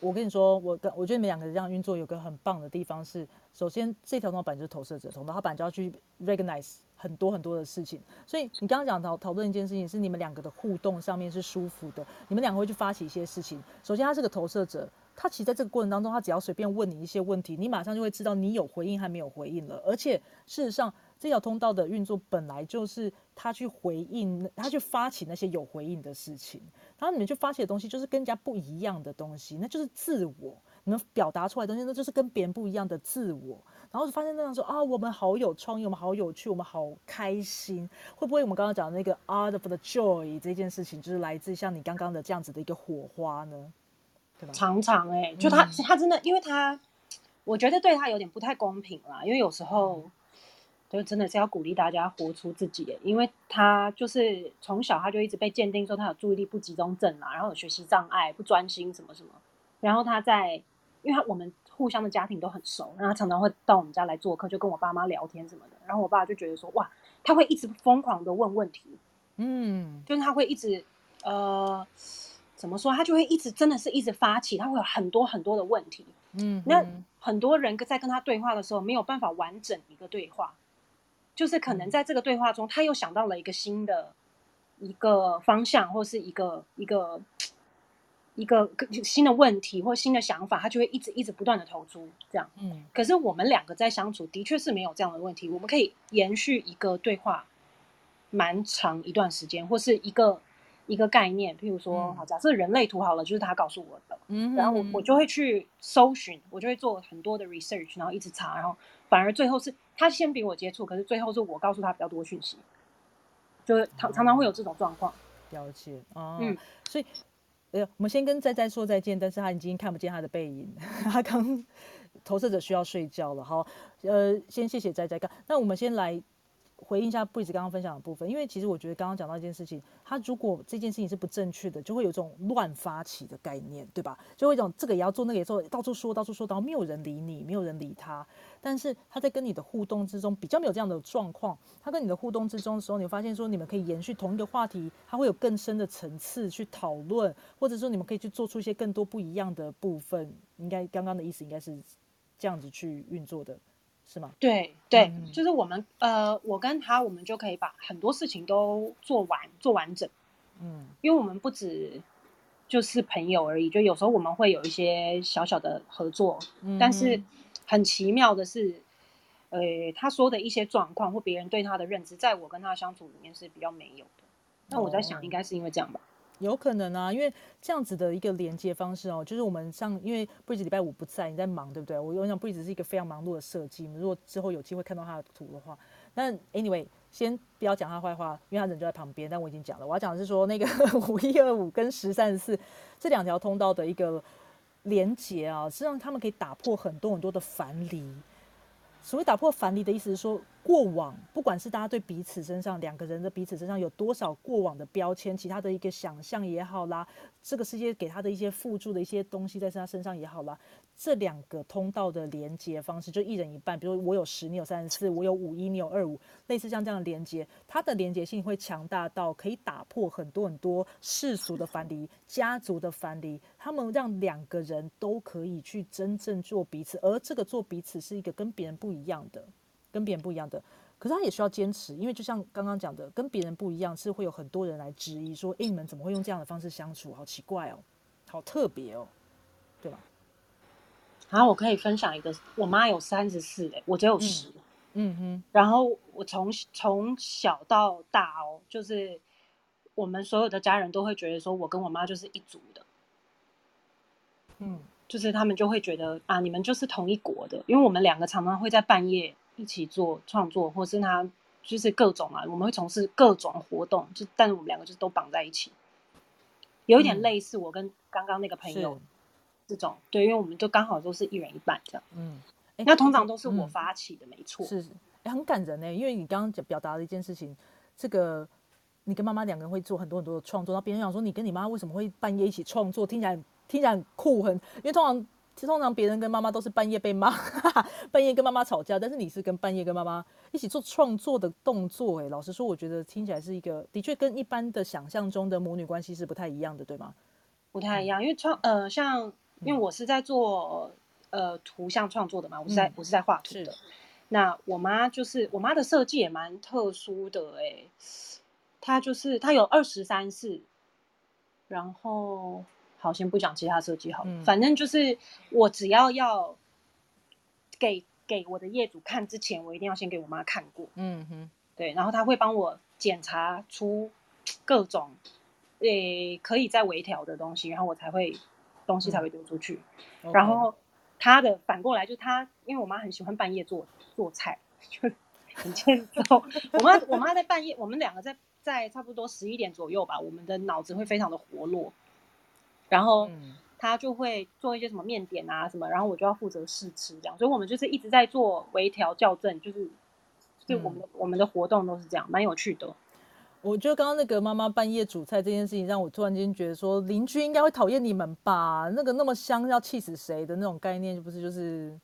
我跟你说，我跟我觉得你们两个这样运作有个很棒的地方是，首先这条通道本就是投射者通道，他本来就要去 recognize 很多很多的事情，所以你刚刚讲讨讨论一件事情是你们两个的互动上面是舒服的，你们两个会去发起一些事情。首先他是个投射者。他其实在这个过程当中，他只要随便问你一些问题，你马上就会知道你有回应还没有回应了。而且事实上，这条通道的运作本来就是他去回应，他去发起那些有回应的事情。然后你们去发起的东西就是跟人家不一样的东西，那就是自我。你们表达出来的东西，那就是跟别人不一样的自我。然后发现那样说啊，我们好有创意，我们好有趣，我们好开心。会不会我们刚刚讲的那个 art of the joy 这件事情，就是来自像你刚刚的这样子的一个火花呢？常常哎，就他他真的，因为他我觉得对他有点不太公平啦。因为有时候就真的是要鼓励大家活出自己，因为他就是从小他就一直被鉴定说他有注意力不集中症啊，然后有学习障碍、不专心什么什么。然后他在，因为他我们互相的家庭都很熟，然后他常常会到我们家来做客，就跟我爸妈聊天什么的。然后我爸就觉得说，哇，他会一直疯狂的问问题，嗯，就是他会一直，呃，怎么说？他就会一直真的是一直发起，他会有很多很多的问题。嗯，那很多人在跟他对话的时候，没有办法完整一个对话，就是可能在这个对话中，他又想到了一个新的一个方向，或是一个一个一个新的问题或新的想法，他就会一直一直不断的投出这样。嗯，可是我们两个在相处，的确是没有这样的问题，我们可以延续一个对话蛮长一段时间，或是一个。一个概念，譬如说，好，假设人类图好了，就是他告诉我的，嗯，然后我我就会去搜寻，我就会做很多的 research，然后一直查，然后反而最后是他先比我接触，可是最后是我告诉他比较多讯息，就是常常常会有这种状况。了解哦，嗯，所以，呃，我们先跟仔仔说再见，但是他已经看不见他的背影，他刚投射者需要睡觉了，好，呃，先谢谢仔仔刚，那我们先来。回应一下布里斯刚刚分享的部分，因为其实我觉得刚刚讲到一件事情，他如果这件事情是不正确的，就会有种乱发起的概念，对吧？就会一种这个也要做，那个也做，到处说，到处说，然后没有人理你，没有人理他。但是他在跟你的互动之中比较没有这样的状况，他跟你的互动之中的时候，你会发现说你们可以延续同一个话题，他会有更深的层次去讨论，或者说你们可以去做出一些更多不一样的部分。应该刚刚的意思应该是这样子去运作的。是吗？对对，就是我们呃，我跟他，我们就可以把很多事情都做完做完整。嗯，因为我们不止就是朋友而已，就有时候我们会有一些小小的合作。嗯，但是很奇妙的是，呃，他说的一些状况或别人对他的认知，在我跟他相处里面是比较没有的。那我在想，应该是因为这样吧。有可能啊，因为这样子的一个连接方式哦，就是我们上，因为 Bridge 礼拜五不在，你在忙，对不对？我我想 Bridge 是一个非常忙碌的设计，如果之后有机会看到他的图的话，那 Anyway，先不要讲他坏话，因为他人就在旁边。但我已经讲了，我要讲的是说那个 五一二五跟十三四这两条通道的一个连接啊，实际上他们可以打破很多很多的樊篱。所谓打破樊篱的意思是说。过往，不管是大家对彼此身上两个人的彼此身上有多少过往的标签，其他的一个想象也好啦，这个世界给他的一些附注的一些东西在他身上也好啦，这两个通道的连接方式就一人一半，比如我有十，你有三十四，我有五一，你有二五，类似像这样的连接，它的连接性会强大到可以打破很多很多世俗的藩篱、家族的藩篱，他们让两个人都可以去真正做彼此，而这个做彼此是一个跟别人不一样的。跟别人不一样的，可是他也需要坚持，因为就像刚刚讲的，跟别人不一样是会有很多人来质疑说：“哎，你们怎么会用这样的方式相处？好奇怪哦，好特别哦，对吧？”好，我可以分享一个，我妈有三十四，哎，我只有十，嗯哼。然后我从从小到大哦，就是我们所有的家人都会觉得说我跟我妈就是一组的，嗯，就是他们就会觉得啊，你们就是同一国的，因为我们两个常常会在半夜。一起做创作，或是他就是各种啊，我们会从事各种活动，就但是我们两个就是都绑在一起，有一点类似我跟刚刚那个朋友这种，对，因为我们就刚好都是一人一半这样，嗯，那通常都是我发起的，没错，是，很感人呢，因为你刚刚讲表达的一件事情，这个你跟妈妈两个人会做很多很多的创作，然后别人想说你跟你妈为什么会半夜一起创作，听起来听起来很酷，很，因为通常。其实通常别人跟妈妈都是半夜被骂，半夜跟妈妈吵架，但是你是跟半夜跟妈妈一起做创作的动作。哎，老实说，我觉得听起来是一个的确跟一般的想象中的母女关系是不太一样的，对吗？不太一样，因为创呃，像因为我是在做呃图像创作的嘛，我是在我是在画图的。那我妈就是我妈的设计也蛮特殊的，哎，她就是她有二十三四，然后。好，先不讲其他设计好，反正就是我只要要给给我的业主看之前，我一定要先给我妈看过。嗯哼，对，然后他会帮我检查出各种诶可以再微调的东西，然后我才会东西才会丢出去。然后他的反过来就他，因为我妈很喜欢半夜做做菜，就很欠揍。我妈我妈在半夜，我们两个在在差不多十一点左右吧，我们的脑子会非常的活络。然后他就会做一些什么面点啊什么，然后我就要负责试吃这样，所以我们就是一直在做微调校正，就是就我们的我们的活动都是这样，蛮有趣的。我觉得刚刚那个妈妈半夜煮菜这件事情，让我突然间觉得说，邻居应该会讨厌你们吧？那个那么香，要气死谁的那种概念，不是就是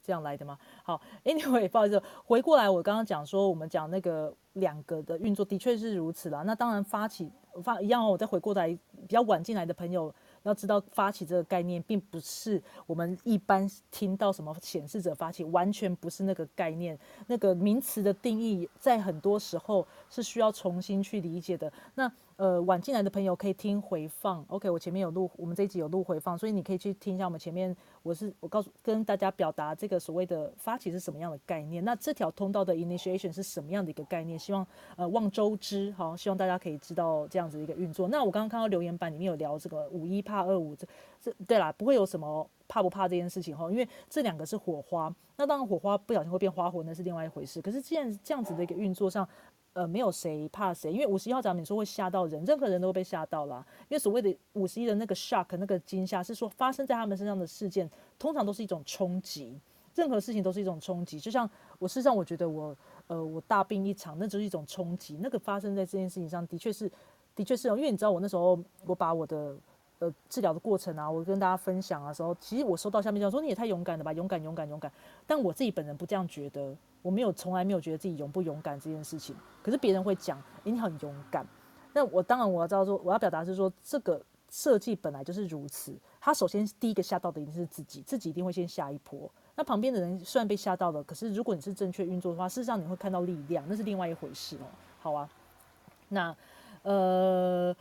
这样来的吗？好，Anyway，不好意思，回过来，我刚刚讲说，我们讲那个两个的运作，的确是如此啦。那当然发起发一样哦，我再回过来，比较晚进来的朋友。要知道，发起这个概念，并不是我们一般听到什么显示者发起，完全不是那个概念。那个名词的定义，在很多时候是需要重新去理解的。那呃，晚进来的朋友可以听回放。OK，我前面有录，我们这一集有录回放，所以你可以去听一下我们前面。我是我告诉跟大家表达这个所谓的发起是什么样的概念。那这条通道的 initiation 是什么样的一个概念？希望呃望周知，好，希望大家可以知道这样子的一个运作。那我刚刚看到留言板里面有聊这个五一怕二五，这这对啦，不会有什么怕不怕这件事情哈，因为这两个是火花。那当然火花不小心会变花火，那是另外一回事。可是既然这样子的一个运作上。呃，没有谁怕谁，因为五十一号闸门说会吓到人，任何人都会被吓到了。因为所谓的五十一的那个 shock，那个惊吓，是说发生在他们身上的事件，通常都是一种冲击。任何事情都是一种冲击。就像我事实上，我觉得我呃，我大病一场，那就是一种冲击。那个发生在这件事情上的确是，的确是哦。因为你知道，我那时候我把我的呃治疗的过程啊，我跟大家分享的时候，其实我收到下面讲说你也太勇敢了吧，勇敢，勇敢，勇敢。但我自己本人不这样觉得。我没有从来没有觉得自己勇不勇敢这件事情，可是别人会讲你很勇敢。那我当然我要知道说，我要表达是说，这个设计本来就是如此。他首先第一个吓到的一定是自己，自己一定会先下一波。那旁边的人虽然被吓到了，可是如果你是正确运作的话，事实上你会看到力量，那是另外一回事哦。好啊，那呃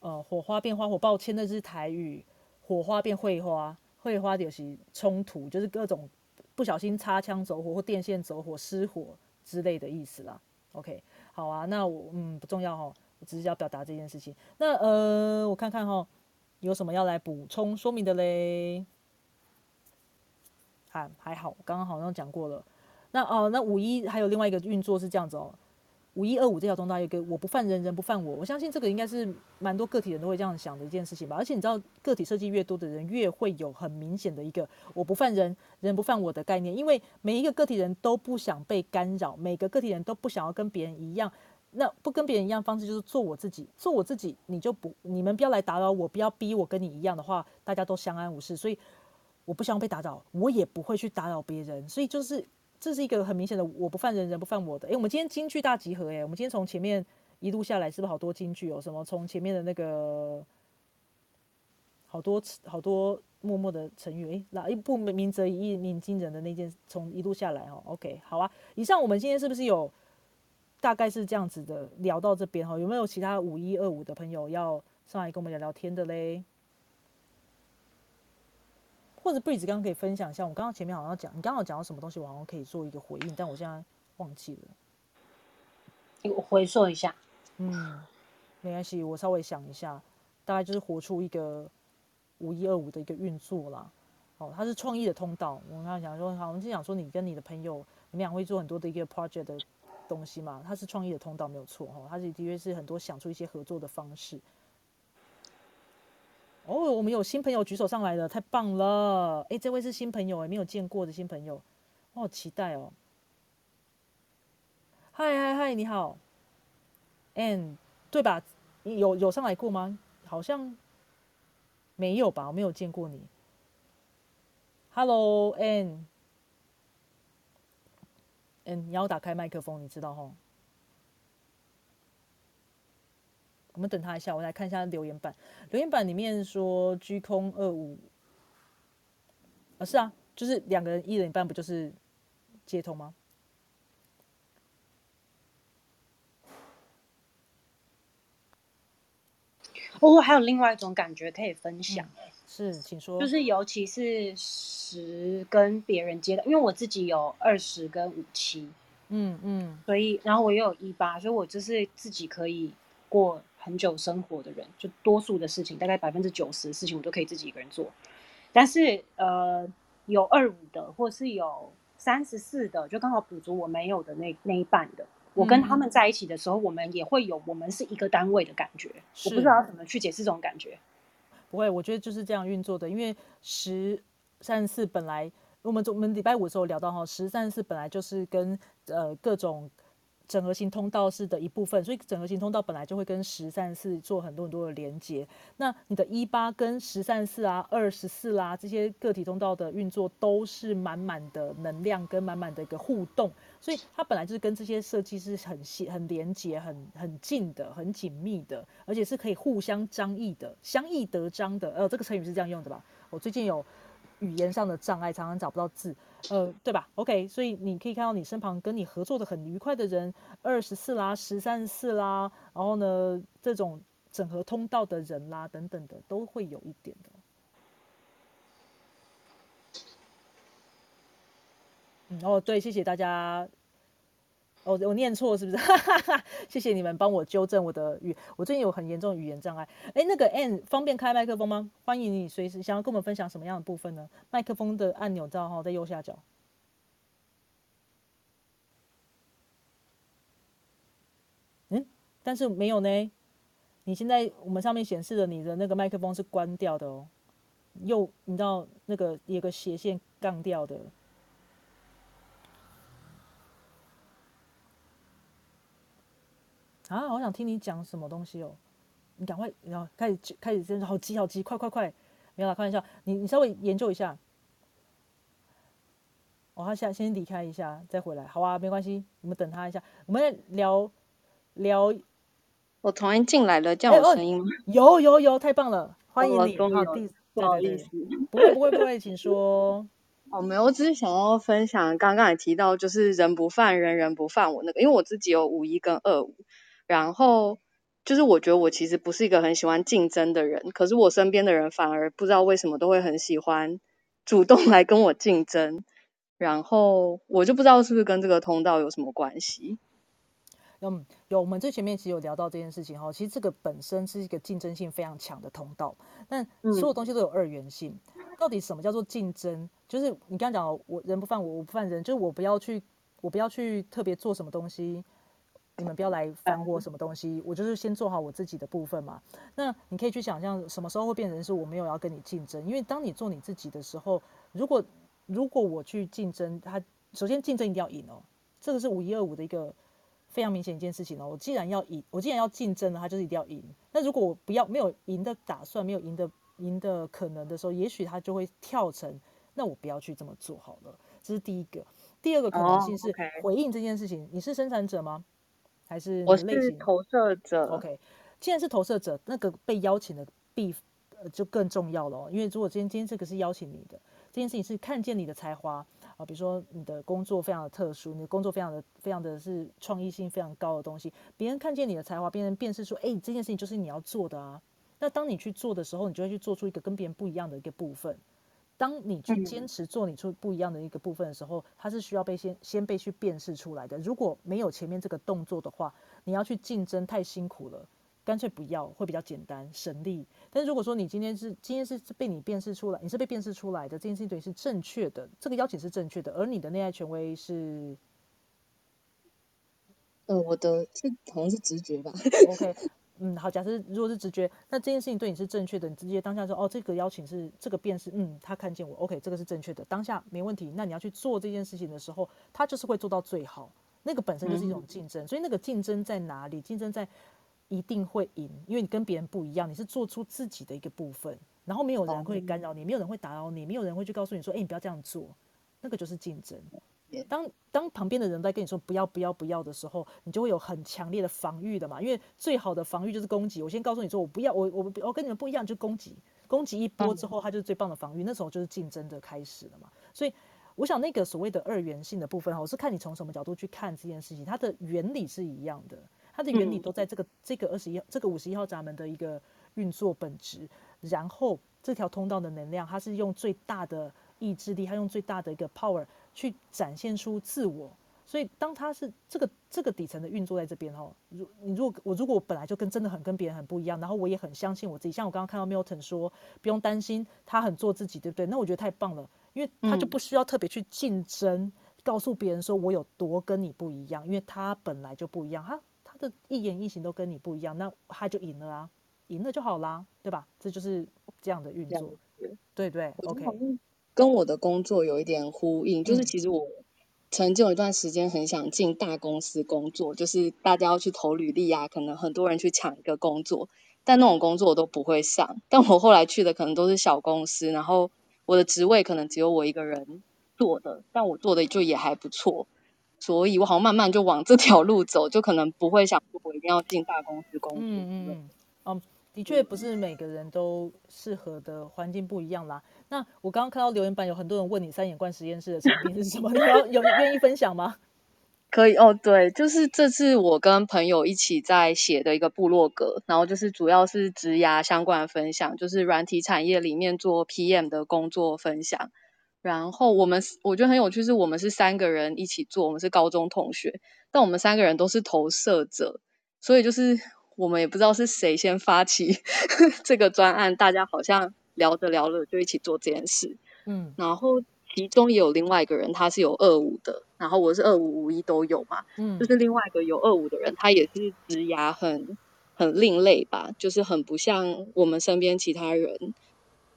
呃，火花变花火，抱歉，那是台语，火花变会花，会花就是冲突，就是各种。不小心擦枪走火或电线走火失火之类的意思啦。OK，好啊，那我嗯不重要哈，我只是要表达这件事情。那呃，我看看哈，有什么要来补充说明的嘞？啊还好，刚刚好像讲过了。那哦，那五一还有另外一个运作是这样子哦。五一二五这条通道有个我不犯人人不犯我，我相信这个应该是蛮多个体人都会这样想的一件事情吧。而且你知道，个体设计越多的人，越会有很明显的一个我不犯人人不犯我的概念，因为每一个个体人都不想被干扰，每个个体人都不想要跟别人一样。那不跟别人一样方式就是做我自己，做我自己，你就不你们不要来打扰我，不要逼我跟你一样的话，大家都相安无事。所以我不希望被打扰，我也不会去打扰别人。所以就是。这是一个很明显的，我不犯人，人不犯我的。哎，我们今天京剧大集合，哎，我们今天从前面一路下来，是不是好多京剧哦？什么从前面的那个好多好多默默的成员，哎，哪一部明则一鸣惊人的那件，从一路下来哦，OK，好啊。以上我们今天是不是有大概是这样子的聊到这边哈？有没有其他五一二五的朋友要上来跟我们聊聊天的嘞？或者 Breeze 刚刚可以分享一下，我刚刚前面好像讲，你刚好讲到什么东西，我好像可以做一个回应，但我现在忘记了。我回溯一下。嗯，没关系，我稍微想一下，大概就是活出一个五一二五的一个运作啦。哦，它是创意的通道。我刚刚讲说，好，我们就讲说你跟你的朋友，你们俩会做很多的一个 project 的东西嘛？它是创意的通道，没有错哈。它是的确是很多想出一些合作的方式。哦，我们有新朋友举手上来了，太棒了！哎，这位是新朋友哎，没有见过的新朋友，我好期待哦。嗨嗨嗨，你好，Ann，对吧？有有上来过吗？好像没有吧，我没有见过你。Hello，Ann，嗯，你要打开麦克风，你知道吼？我们等他一下，我来看一下留言板。留言板里面说居空二五，啊是啊，就是两个人一人一半，不就是接通吗？哦，还有另外一种感觉可以分享，是，请说。就是尤其是十跟别人接的，因为我自己有二十跟五七，嗯嗯，所以然后我又有一八，所以我就是自己可以过。很久生活的人，就多数的事情，大概百分之九十的事情，我都可以自己一个人做。但是，呃，有二五的，或是有三十四的，就刚好补足我没有的那那一半的。我跟他们在一起的时候，我们也会有我们是一个单位的感觉。我不知道怎么去解释这种感觉。不会，我觉得就是这样运作的。因为十三十四本来，我们我们礼拜五的时候聊到哈，十三十四本来就是跟呃各种。整合型通道是的一部分，所以整合型通道本来就会跟十三四做很多很多的连接。那你的一八跟十三四啊、二十四啦这些个体通道的运作都是满满的能量跟满满的一个互动，所以它本来就是跟这些设计是很细、很连接、很很近的、很紧密的，而且是可以互相张译的、相益得彰的。呃，这个成语是这样用的吧？我最近有语言上的障碍，常常找不到字。呃，对吧？OK，所以你可以看到你身旁跟你合作的很愉快的人，二十四啦、十三四啦，然后呢，这种整合通道的人啦，等等的，都会有一点的。嗯，哦，对，谢谢大家。哦，我念错是不是？谢谢你们帮我纠正我的语，我最近有很严重的语言障碍。哎，那个 N 方便开麦克风吗？欢迎你随时想要跟我们分享什么样的部分呢？麦克风的按钮在哈，在右下角。嗯，但是没有呢。你现在我们上面显示的你的那个麦克风是关掉的哦，右你知道那个有个斜线杠掉的。啊，好想听你讲什么东西哦！你赶快，然后开始开始，真的好急好急，快快快！没有啦，开玩笑，你你稍微研究一下。哦，他先先离开一下，再回来，好啊，没关系，我们等他一下。我们聊聊。我重新进来了，叫我声音吗？有有有，太棒了，欢迎你。好，不好意思，不会不会不会，请说。哦，没有，我只是想要分享，刚刚也提到，就是人不犯人，人不犯我那个，因为我自己有五一跟二五。然后就是我觉得我其实不是一个很喜欢竞争的人，可是我身边的人反而不知道为什么都会很喜欢 主动来跟我竞争，然后我就不知道是不是跟这个通道有什么关系。嗯，有，我们最前面其实有聊到这件事情哈，其实这个本身是一个竞争性非常强的通道，但所有东西都有二元性。到底什么叫做竞争？就是你刚刚讲，我人不犯我，我不犯人，就是我不要去，我不要去特别做什么东西。你们不要来烦我什么东西，我就是先做好我自己的部分嘛。那你可以去想象什么时候会变成是我没有要跟你竞争，因为当你做你自己的时候，如果如果我去竞争，他首先竞争一定要赢哦，这个是五一二五的一个非常明显一件事情哦。我既然要赢，我既然要竞争了，他就是一定要赢。那如果我不要没有赢的打算，没有赢的赢的可能的时候，也许他就会跳成那我不要去这么做好了。这是第一个，第二个可能性是回应这件事情，你是生产者吗？还是我是投射者。OK，既然是投射者，那个被邀请的必呃就更重要了。因为如果今天今天这个是邀请你的这件事情是看见你的才华啊，比如说你的工作非常的特殊，你的工作非常的非常的是创意性非常高的东西，别人看见你的才华，别人辨识说，哎，这件事情就是你要做的啊。那当你去做的时候，你就会去做出一个跟别人不一样的一个部分。当你去坚持做你出不一样的一个部分的时候，它是需要被先先被去辨识出来的。如果没有前面这个动作的话，你要去竞争太辛苦了，干脆不要，会比较简单省力。但是如果说你今天是今天是被你辨识出来，你是被辨识出来的，这件事情对是正确的，这个邀请是正确的，而你的内在权威是，呃，我的是好像是直觉吧。OK。嗯，好，假设如果是直觉，那这件事情对你是正确的，你直接当下说，哦，这个邀请是这个便是，嗯，他看见我，OK，这个是正确的，当下没问题。那你要去做这件事情的时候，他就是会做到最好，那个本身就是一种竞争。所以那个竞争在哪里？竞争在一定会赢，因为你跟别人不一样，你是做出自己的一个部分，然后没有人会干扰你，没有人会打扰你，没有人会去告诉你说，哎，你不要这样做，那个就是竞争。当当旁边的人在跟你说不要不要不要的时候，你就会有很强烈的防御的嘛。因为最好的防御就是攻击。我先告诉你说我不要，我我我跟你们不一样，就攻击，攻击一波之后，它就是最棒的防御。那时候就是竞争的开始了嘛。所以我想那个所谓的二元性的部分哈，我是看你从什么角度去看这件事情，它的原理是一样的，它的原理都在这个这个二十一这个五十一号闸门的一个运作本质。然后这条通道的能量，它是用最大的意志力，他用最大的一个 power。去展现出自我，所以当他是这个这个底层的运作在这边哈，如你如果我如果我本来就跟真的很跟别人很不一样，然后我也很相信我自己，像我刚刚看到 Milton 说不用担心，他很做自己，对不对？那我觉得太棒了，因为他就不需要特别去竞争，告诉别人说我有多跟你不一样，因为他本来就不一样，他他的一言一行都跟你不一样，那他就赢了啊，赢了就好啦，对吧？这就是这样的运作，对对，OK。跟我的工作有一点呼应，就是其实我曾经有一段时间很想进大公司工作，就是大家要去投履历啊，可能很多人去抢一个工作，但那种工作我都不会上。但我后来去的可能都是小公司，然后我的职位可能只有我一个人做的，但我做的就也还不错，所以我好像慢慢就往这条路走，就可能不会想说我一定要进大公司工作。嗯嗯嗯，的确不是每个人都适合的环境不一样啦。那我刚刚看到留言板有很多人问你三眼观实验室的产品是什么，你要有愿意分享吗？可以哦，对，就是这次我跟朋友一起在写的一个部落格，然后就是主要是职涯相关的分享，就是软体产业里面做 PM 的工作分享。然后我们我觉得很有趣，是我们是三个人一起做，我们是高中同学，但我们三个人都是投射者，所以就是我们也不知道是谁先发起 这个专案，大家好像。聊着聊着就一起做这件事，嗯，然后其中也有另外一个人，他是有二五的，然后我是二五五一都有嘛，嗯，就是另外一个有二五的人，他也是职涯很很另类吧，就是很不像我们身边其他人，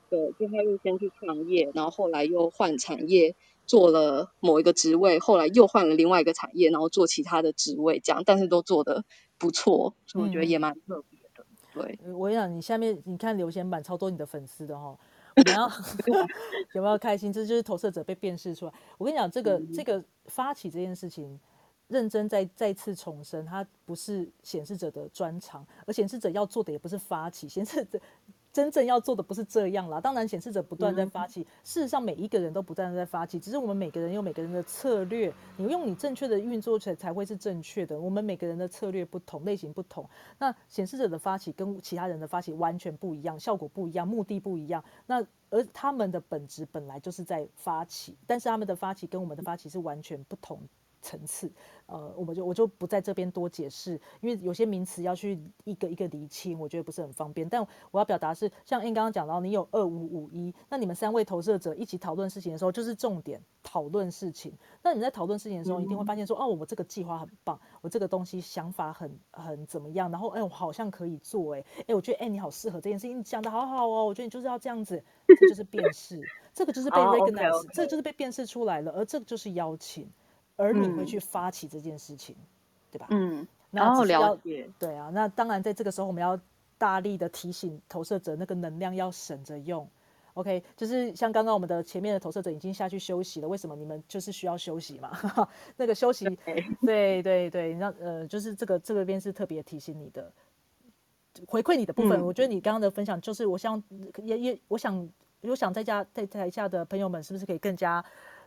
对，就他又先去创业，然后后来又换产业做了某一个职位，后来又换了另外一个产业，然后做其他的职位，这样，但是都做的不错，所以我觉得也蛮特别的。对，我跟你讲，你下面你看留言板超多你的粉丝的哈，我们要 有没有开心？这就是投射者被辨识出来。我跟你讲，这个这个发起这件事情，认真再再次重申，它不是显示者的专长，而显示者要做的也不是发起，显示者。真正要做的不是这样啦，当然显示者不断在发起，事实上每一个人都不断的在发起，只是我们每个人有每个人的策略，你用你正确的运作才才会是正确的。我们每个人的策略不同，类型不同，那显示者的发起跟其他人的发起完全不一样，效果不一样，目的不一样。那而他们的本质本来就是在发起，但是他们的发起跟我们的发起是完全不同。层次，呃，我们就我就不在这边多解释，因为有些名词要去一个一个厘清，我觉得不是很方便。但我要表达是，像 N 刚刚讲到，你有二五五一，那你们三位投射者一起讨论事情的时候，就是重点讨论事情。那你在讨论事情的时候，一定会发现说，哦，我这个计划很棒，我这个东西想法很很怎么样，然后哎，我好像可以做，哎，哎，我觉得哎，你好适合这件事情，你讲的好好哦，我觉得你就是要这样子，这就是辨识，这个就是被 recognize，这就是被辨识出来了，而这个就是邀请。而你会去发起这件事情，对吧？嗯，然后了解，对啊。那当然，在这个时候，我们要大力的提醒投射者，那个能量要省着用。OK，就是像刚刚我们的前面的投射者已经下去休息了，为什么你们就是需要休息嘛？那个休息，对对对，那呃，就是这个这个边是特别提醒你的，回馈你的部分。我觉得你刚刚的分享，就是我想也也，我想我想在家在台下的朋友们，是不是可以更加？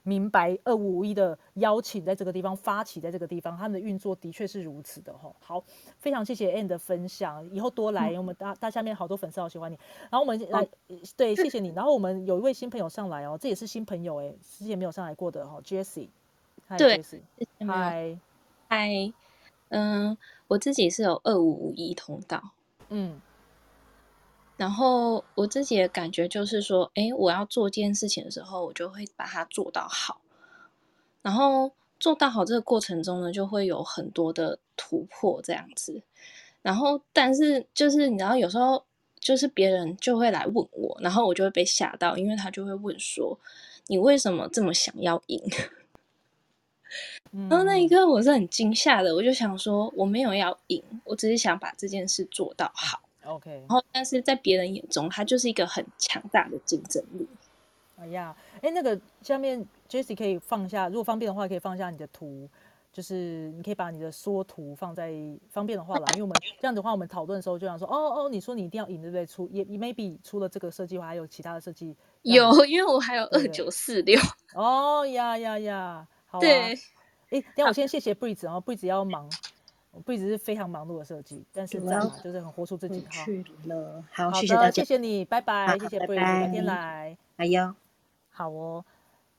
明白二五五一的邀请，在这个地方发起，在这个地方，他们的运作的确是如此的哈。好，非常谢谢 Anne 的分享，以后多来，我们大大下面好多粉丝好喜欢你。然后我们来，对，谢谢你。然后我们有一位新朋友上来哦，这也是新朋友哎，之前没有上来过的哈，Jessie。对嗨，嗨，嗯，我自己是有二五五一通道，嗯。然后我自己的感觉就是说，哎，我要做这件事情的时候，我就会把它做到好。然后做到好这个过程中呢，就会有很多的突破这样子。然后，但是就是你知道，有时候就是别人就会来问我，然后我就会被吓到，因为他就会问说：“你为什么这么想要赢？” 然后那一刻我是很惊吓的，我就想说，我没有要赢，我只是想把这件事做到好。OK，然后但是在别人眼中，他就是一个很强大的竞争力。哎呀，哎，那个下面 Jessie 可以放下，如果方便的话，可以放下你的图，就是你可以把你的缩图放在方便的话啦，因为我们这样的话，我们讨论的时候就想说，哦哦，你说你一定要赢，对不对？出也 maybe 除了这个设计，还有其他的设计？有，因为我还有二九四六。哦呀呀呀，好啊。对，哎，等我先谢谢 Breeze，然后 Breeze 要忙。不一直是非常忙碌的设计，但是在就是很活出自己。去了，好，谢谢大家，谢谢你，拜拜，谢谢 b r 明天来。哎呀，好哦，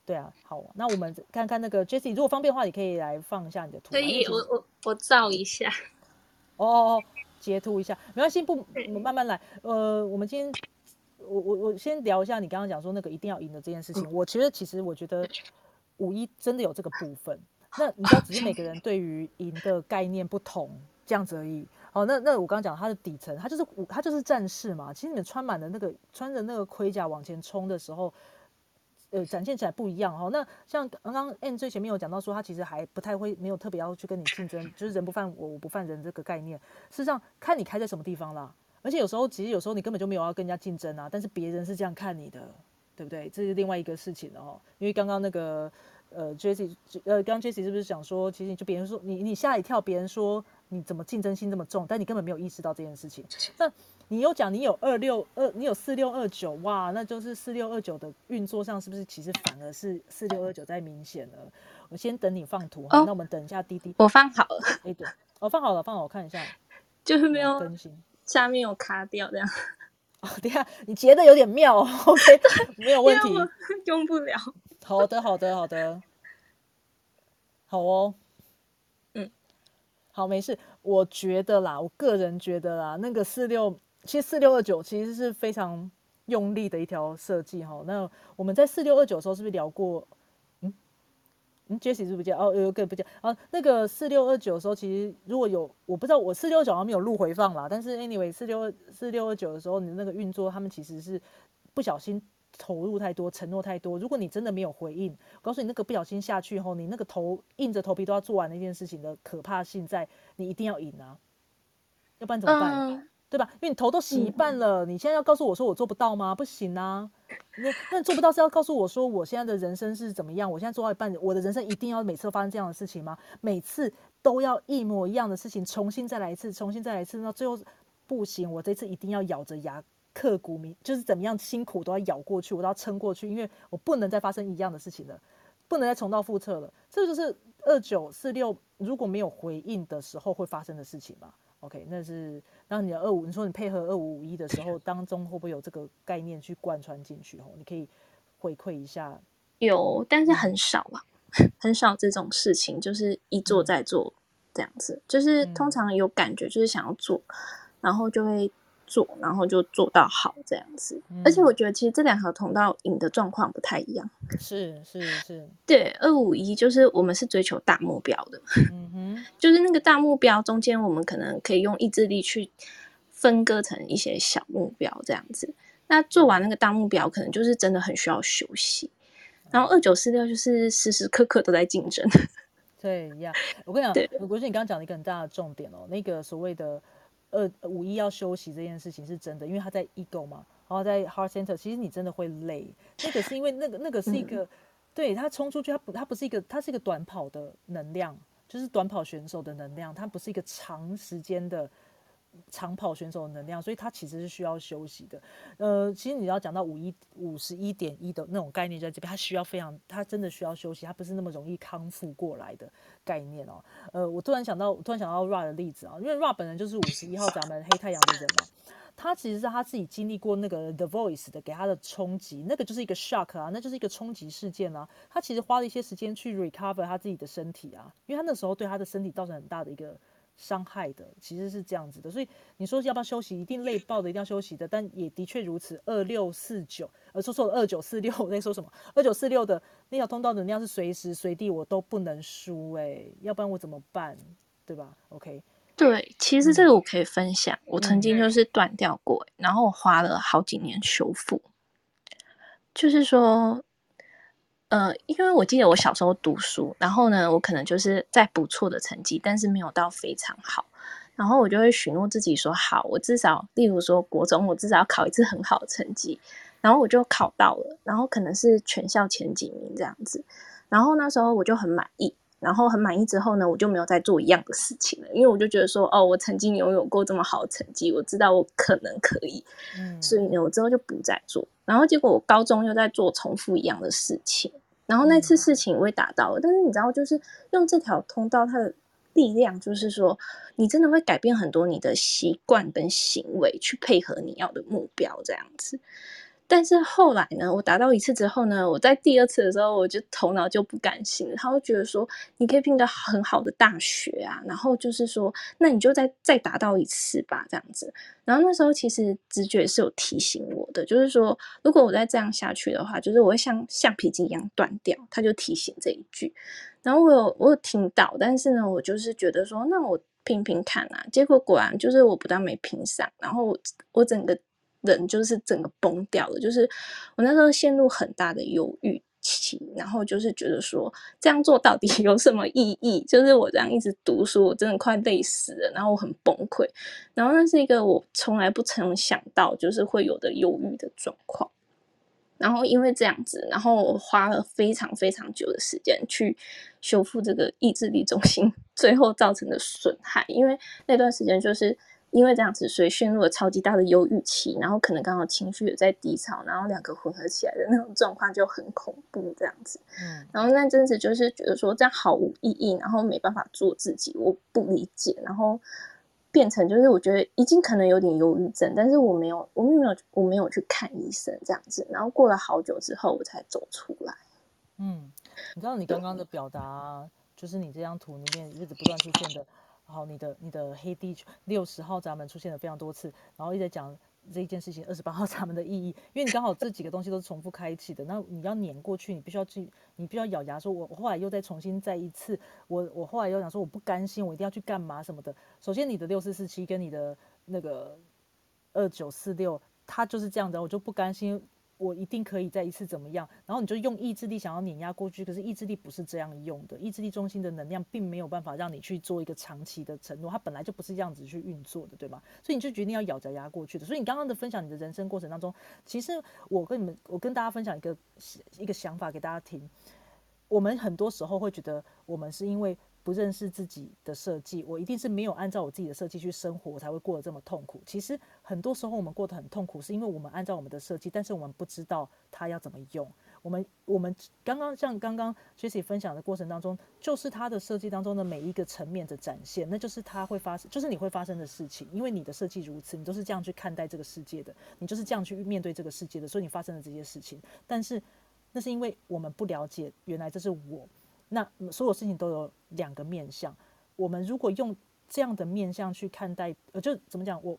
对啊，好，那我们看看那个 Jessie，如果方便的话，你可以来放一下你的图。可以，我我我照一下。哦哦哦，截图一下，没关系，不，慢慢来。呃，我们今天，我我我先聊一下你刚刚讲说那个一定要赢的这件事情。我其实其实我觉得五一真的有这个部分。那你知道，只是每个人对于赢的概念不同，这样子而已。好，那那我刚刚讲他的底层，他就是他就是战士嘛。其实你们穿满了那个穿着那个盔甲往前冲的时候，呃，展现起来不一样哦。那像刚刚 N 最前面有讲到说，他其实还不太会，没有特别要去跟你竞争，就是人不犯我，我不犯人这个概念。事实上，看你开在什么地方啦。而且有时候，其实有时候你根本就没有要跟人家竞争啊，但是别人是这样看你的，对不对？这是另外一个事情哦。因为刚刚那个呃 Jessie，呃，刚刚 Jessie 是不是讲说，其实你就别人说你你吓一跳，别人说你怎么竞争性这么重，但你根本没有意识到这件事情。那你又讲你有二六二，你有四六二九，哇，那就是四六二九的运作上是不是其实反而是四六二九在明显了？我先等你放图哈，那我们等一下滴滴，我放好了，哎对，哦放好了，放好，我看一下，就是没有更新。下面有卡掉这样，哦，等下你截的有点妙，OK，没有问题，用不了。好的，好的，好的，好哦，嗯，好，没事。我觉得啦，我个人觉得啦，那个四六，其实四六二九其实是非常用力的一条设计哈。那我们在四六二九的时候是不是聊过？嗯 Jesse 是不见哦，有个不见啊。那个四六二九的时候，其实如果有我不知道，我四六九好像没有录回放啦。但是 anyway，四六二四六二九的时候，你那个运作，他们其实是不小心投入太多，承诺太多。如果你真的没有回应，我告诉你，那个不小心下去后，你那个头硬着头皮都要做完那件事情的可怕性，在你一定要赢啊，要不然怎么办？对吧？因为你头都洗一半了，你现在要告诉我说我做不到吗？不行啊！那那做不到是要告诉我说我现在的人生是怎么样？我现在做到一半，我的人生一定要每次都发生这样的事情吗？每次都要一模一样的事情，重新再来一次，重新再来一次，那最后不行，我这次一定要咬着牙刻骨铭，就是怎么样辛苦都要咬过去，我都要撑过去，因为我不能再发生一样的事情了，不能再重蹈覆辙了。这就是二九四六如果没有回应的时候会发生的事情嘛。OK，那是然后你的二五，你说你配合二五五一的时候，当中会不会有这个概念去贯穿进去？吼，你可以回馈一下。有，但是很少啊，很少这种事情，就是一做再做这样子，就是通常有感觉，就是想要做，然后就会。做，然后就做到好这样子。而且我觉得，其实这两条通道赢的状况不太一样。是是是，对，二五一就是我们是追求大目标的，嗯哼，就是那个大目标中间，我们可能可以用意志力去分割成一些小目标这样子。那做完那个大目标，可能就是真的很需要休息。然后二九四六就是时时刻刻都在竞争。对呀，我跟你讲，我觉得你刚刚讲了一个很大的重点哦，那个所谓的。呃，五一要休息这件事情是真的，因为他在 ego 嘛，然后在 heart center，其实你真的会累。那个是因为那个那个是一个，对他冲出去，他不他不是一个，他是一个短跑的能量，就是短跑选手的能量，他不是一个长时间的。长跑选手的能量，所以他其实是需要休息的。呃，其实你要讲到五一五十一点一的那种概念，在这边，他需要非常，他真的需要休息，他不是那么容易康复过来的概念哦。呃，我突然想到，突然想到 Ra 的例子啊，因为 Ra 本人就是五十一号咱们黑太阳的人嘛，他其实是他自己经历过那个 The Voice 的给他的冲击，那个就是一个 shock 啊，那就是一个冲击事件啊。他其实花了一些时间去 recover 他自己的身体啊，因为他那时候对他的身体造成很大的一个。伤害的其实是这样子的，所以你说要不要休息？一定累爆的，一定要休息的。但也的确如此。二六四九，呃，说错了，二九四六 我在说什么？二九四六的那条通道能量是随时随地我都不能输，哎，要不然我怎么办？对吧？OK，对，其实这个我可以分享，我曾经就是断掉过，然后我花了好几年修复，就是说。呃，因为我记得我小时候读书，然后呢，我可能就是在不错的成绩，但是没有到非常好，然后我就会许诺自己说，好，我至少，例如说国中，我至少要考一次很好的成绩，然后我就考到了，然后可能是全校前几名这样子，然后那时候我就很满意，然后很满意之后呢，我就没有再做一样的事情了，因为我就觉得说，哦，我曾经拥有过这么好的成绩，我知道我可能可以，嗯，所以呢，我之后就不再做。然后结果我高中又在做重复一样的事情，然后那次事情我也达到了，但是你知道，就是用这条通道，它的力量就是说，你真的会改变很多你的习惯跟行为，去配合你要的目标，这样子。但是后来呢，我达到一次之后呢，我在第二次的时候，我就头脑就不甘心了。他会觉得说，你可以拼个很好的大学啊，然后就是说，那你就再再达到一次吧，这样子。然后那时候其实直觉是有提醒我的，就是说，如果我再这样下去的话，就是我会像橡皮筋一样断掉。他就提醒这一句，然后我有我有听到，但是呢，我就是觉得说，那我拼拼看啊。结果果然就是我不但没拼上，然后我整个。人就是整个崩掉了，就是我那时候陷入很大的忧郁期，然后就是觉得说这样做到底 有什么意义？就是我这样一直读书，我真的快累死了，然后我很崩溃，然后那是一个我从来不曾想到就是会有的忧郁的状况。然后因为这样子，然后我花了非常非常久的时间去修复这个意志力中心 最后造成的损害。因为那段时间就是因为这样子，所以陷入了超级大的忧郁期，然后可能刚好情绪也在低潮，然后两个混合起来的那种状况就很恐怖这样子。嗯，然后那阵子就是觉得说这样毫无意义，然后没办法做自己，我不理解，然后。变成就是我觉得已经可能有点忧郁症，但是我没有，我没有，我没有去看医生这样子，然后过了好久之后我才走出来。嗯，你知道你刚刚的表达，就是你这张图里面一直不断出现的，好，你的你的黑地球六十号闸门出现了非常多次，然后一直讲。这一件事情，二十八号闸门的意义，因为你刚好这几个东西都是重复开启的，那你要碾过去，你必须要去，你必须要咬牙说，我我后来又再重新再一次，我我后来又想说，我不甘心，我一定要去干嘛什么的。首先，你的六四四七跟你的那个二九四六，它就是这样的，我就不甘心。我一定可以再一次怎么样？然后你就用意志力想要碾压过去，可是意志力不是这样用的。意志力中心的能量并没有办法让你去做一个长期的承诺，它本来就不是这样子去运作的，对吗？所以你就决定要咬着牙过去的。所以你刚刚的分享，你的人生过程当中，其实我跟你们，我跟大家分享一个一个想法给大家听。我们很多时候会觉得，我们是因为。不认识自己的设计，我一定是没有按照我自己的设计去生活，我才会过得这么痛苦。其实很多时候我们过得很痛苦，是因为我们按照我们的设计，但是我们不知道它要怎么用。我们我们刚刚像刚刚 Jesse 分享的过程当中，就是它的设计当中的每一个层面的展现，那就是它会发生，就是你会发生的事情。因为你的设计如此，你都是这样去看待这个世界的，你就是这样去面对这个世界的，所以你发生了这些事情。但是那是因为我们不了解，原来这是我。那所有事情都有两个面相，我们如果用这样的面相去看待，呃，就怎么讲？我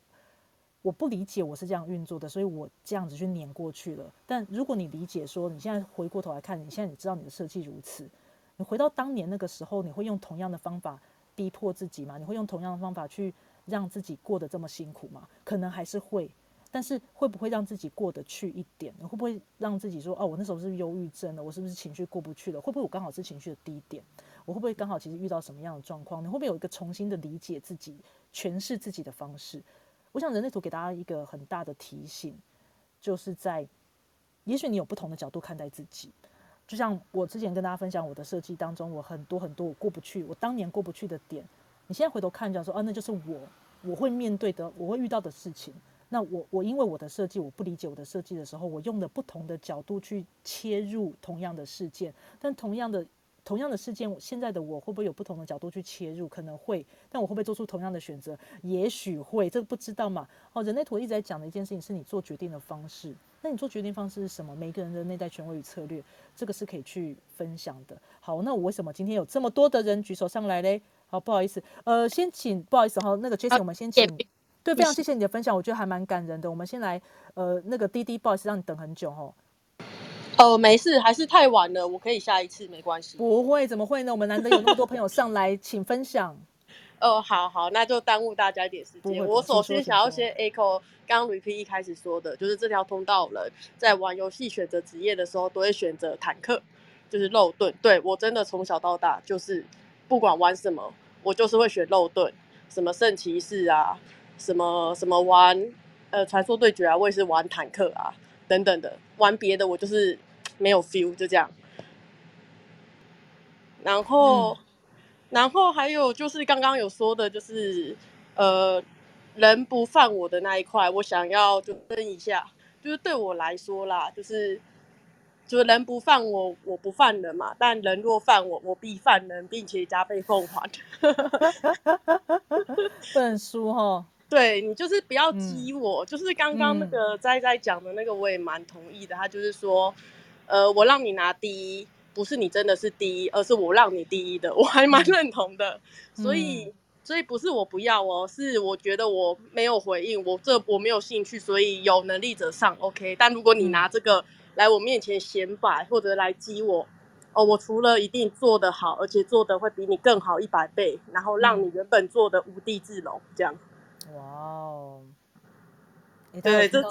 我不理解我是这样运作的，所以我这样子去碾过去了。但如果你理解，说你现在回过头来看，你现在你知道你的设计如此，你回到当年那个时候，你会用同样的方法逼迫自己吗？你会用同样的方法去让自己过得这么辛苦吗？可能还是会。但是会不会让自己过得去一点？会不会让自己说，哦，我那时候是忧郁症了，我是不是情绪过不去了？会不会我刚好是情绪的低点？我会不会刚好其实遇到什么样的状况？你会不会有一个重新的理解自己、诠释自己的方式？我想人类图给大家一个很大的提醒，就是在，也许你有不同的角度看待自己。就像我之前跟大家分享我的设计当中，我很多很多我过不去，我当年过不去的点，你现在回头看讲说，啊，那就是我我会面对的，我会遇到的事情。那我我因为我的设计，我不理解我的设计的时候，我用的不同的角度去切入同样的事件，但同样的同样的事件，现在的我会不会有不同的角度去切入？可能会，但我会不会做出同样的选择？也许会，这个不知道嘛。哦，人类图一直在讲的一件事情是你做决定的方式。那你做决定方式是什么？每个人的内在权威与策略，这个是可以去分享的。好，那我为什么今天有这么多的人举手上来嘞？好，不好意思，呃，先请不好意思哈，那个 Jason，我们先请。对，非常谢谢你的分享，我觉得还蛮感人的。我们先来，呃，那个滴滴，不好意思让你等很久哦。呃，没事，还是太晚了，我可以下一次，没关系。不会，怎么会呢？我们难得有那么多朋友上来，请分享。哦，好好，那就耽误大家一点时间。我首先想要先 echo 刚刚 repeat 一开始说的，就是这条通道人在玩游戏选择职业的时候，都会选择坦克，就是肉盾。对我真的从小到大，就是不管玩什么，我就是会选肉盾，什么圣骑士啊。什么什么玩，呃，传说对决啊，我也是玩坦克啊，等等的，玩别的我就是 没有 feel，就这样。然后，然后还有就是刚刚有说的，就是呃，人不犯我的那一块，我想要就分一下，就是对我来说啦，就是就是人不犯我，我不犯人嘛，但人若犯我，我必犯人，并且加倍奉还。本书哈。对你就是不要激我，就是刚刚那个在在讲的那个，我也蛮同意的。他就是说，呃，我让你拿第一，不是你真的是第一，而是我让你第一的，我还蛮认同的。所以，所以不是我不要哦，是我觉得我没有回应，我这我没有兴趣，所以有能力者上 OK。但如果你拿这个来我面前显摆，或者来激我，哦，我除了一定做得好，而且做的会比你更好一百倍，然后让你原本做的无地自容，这样。哇哦，对，这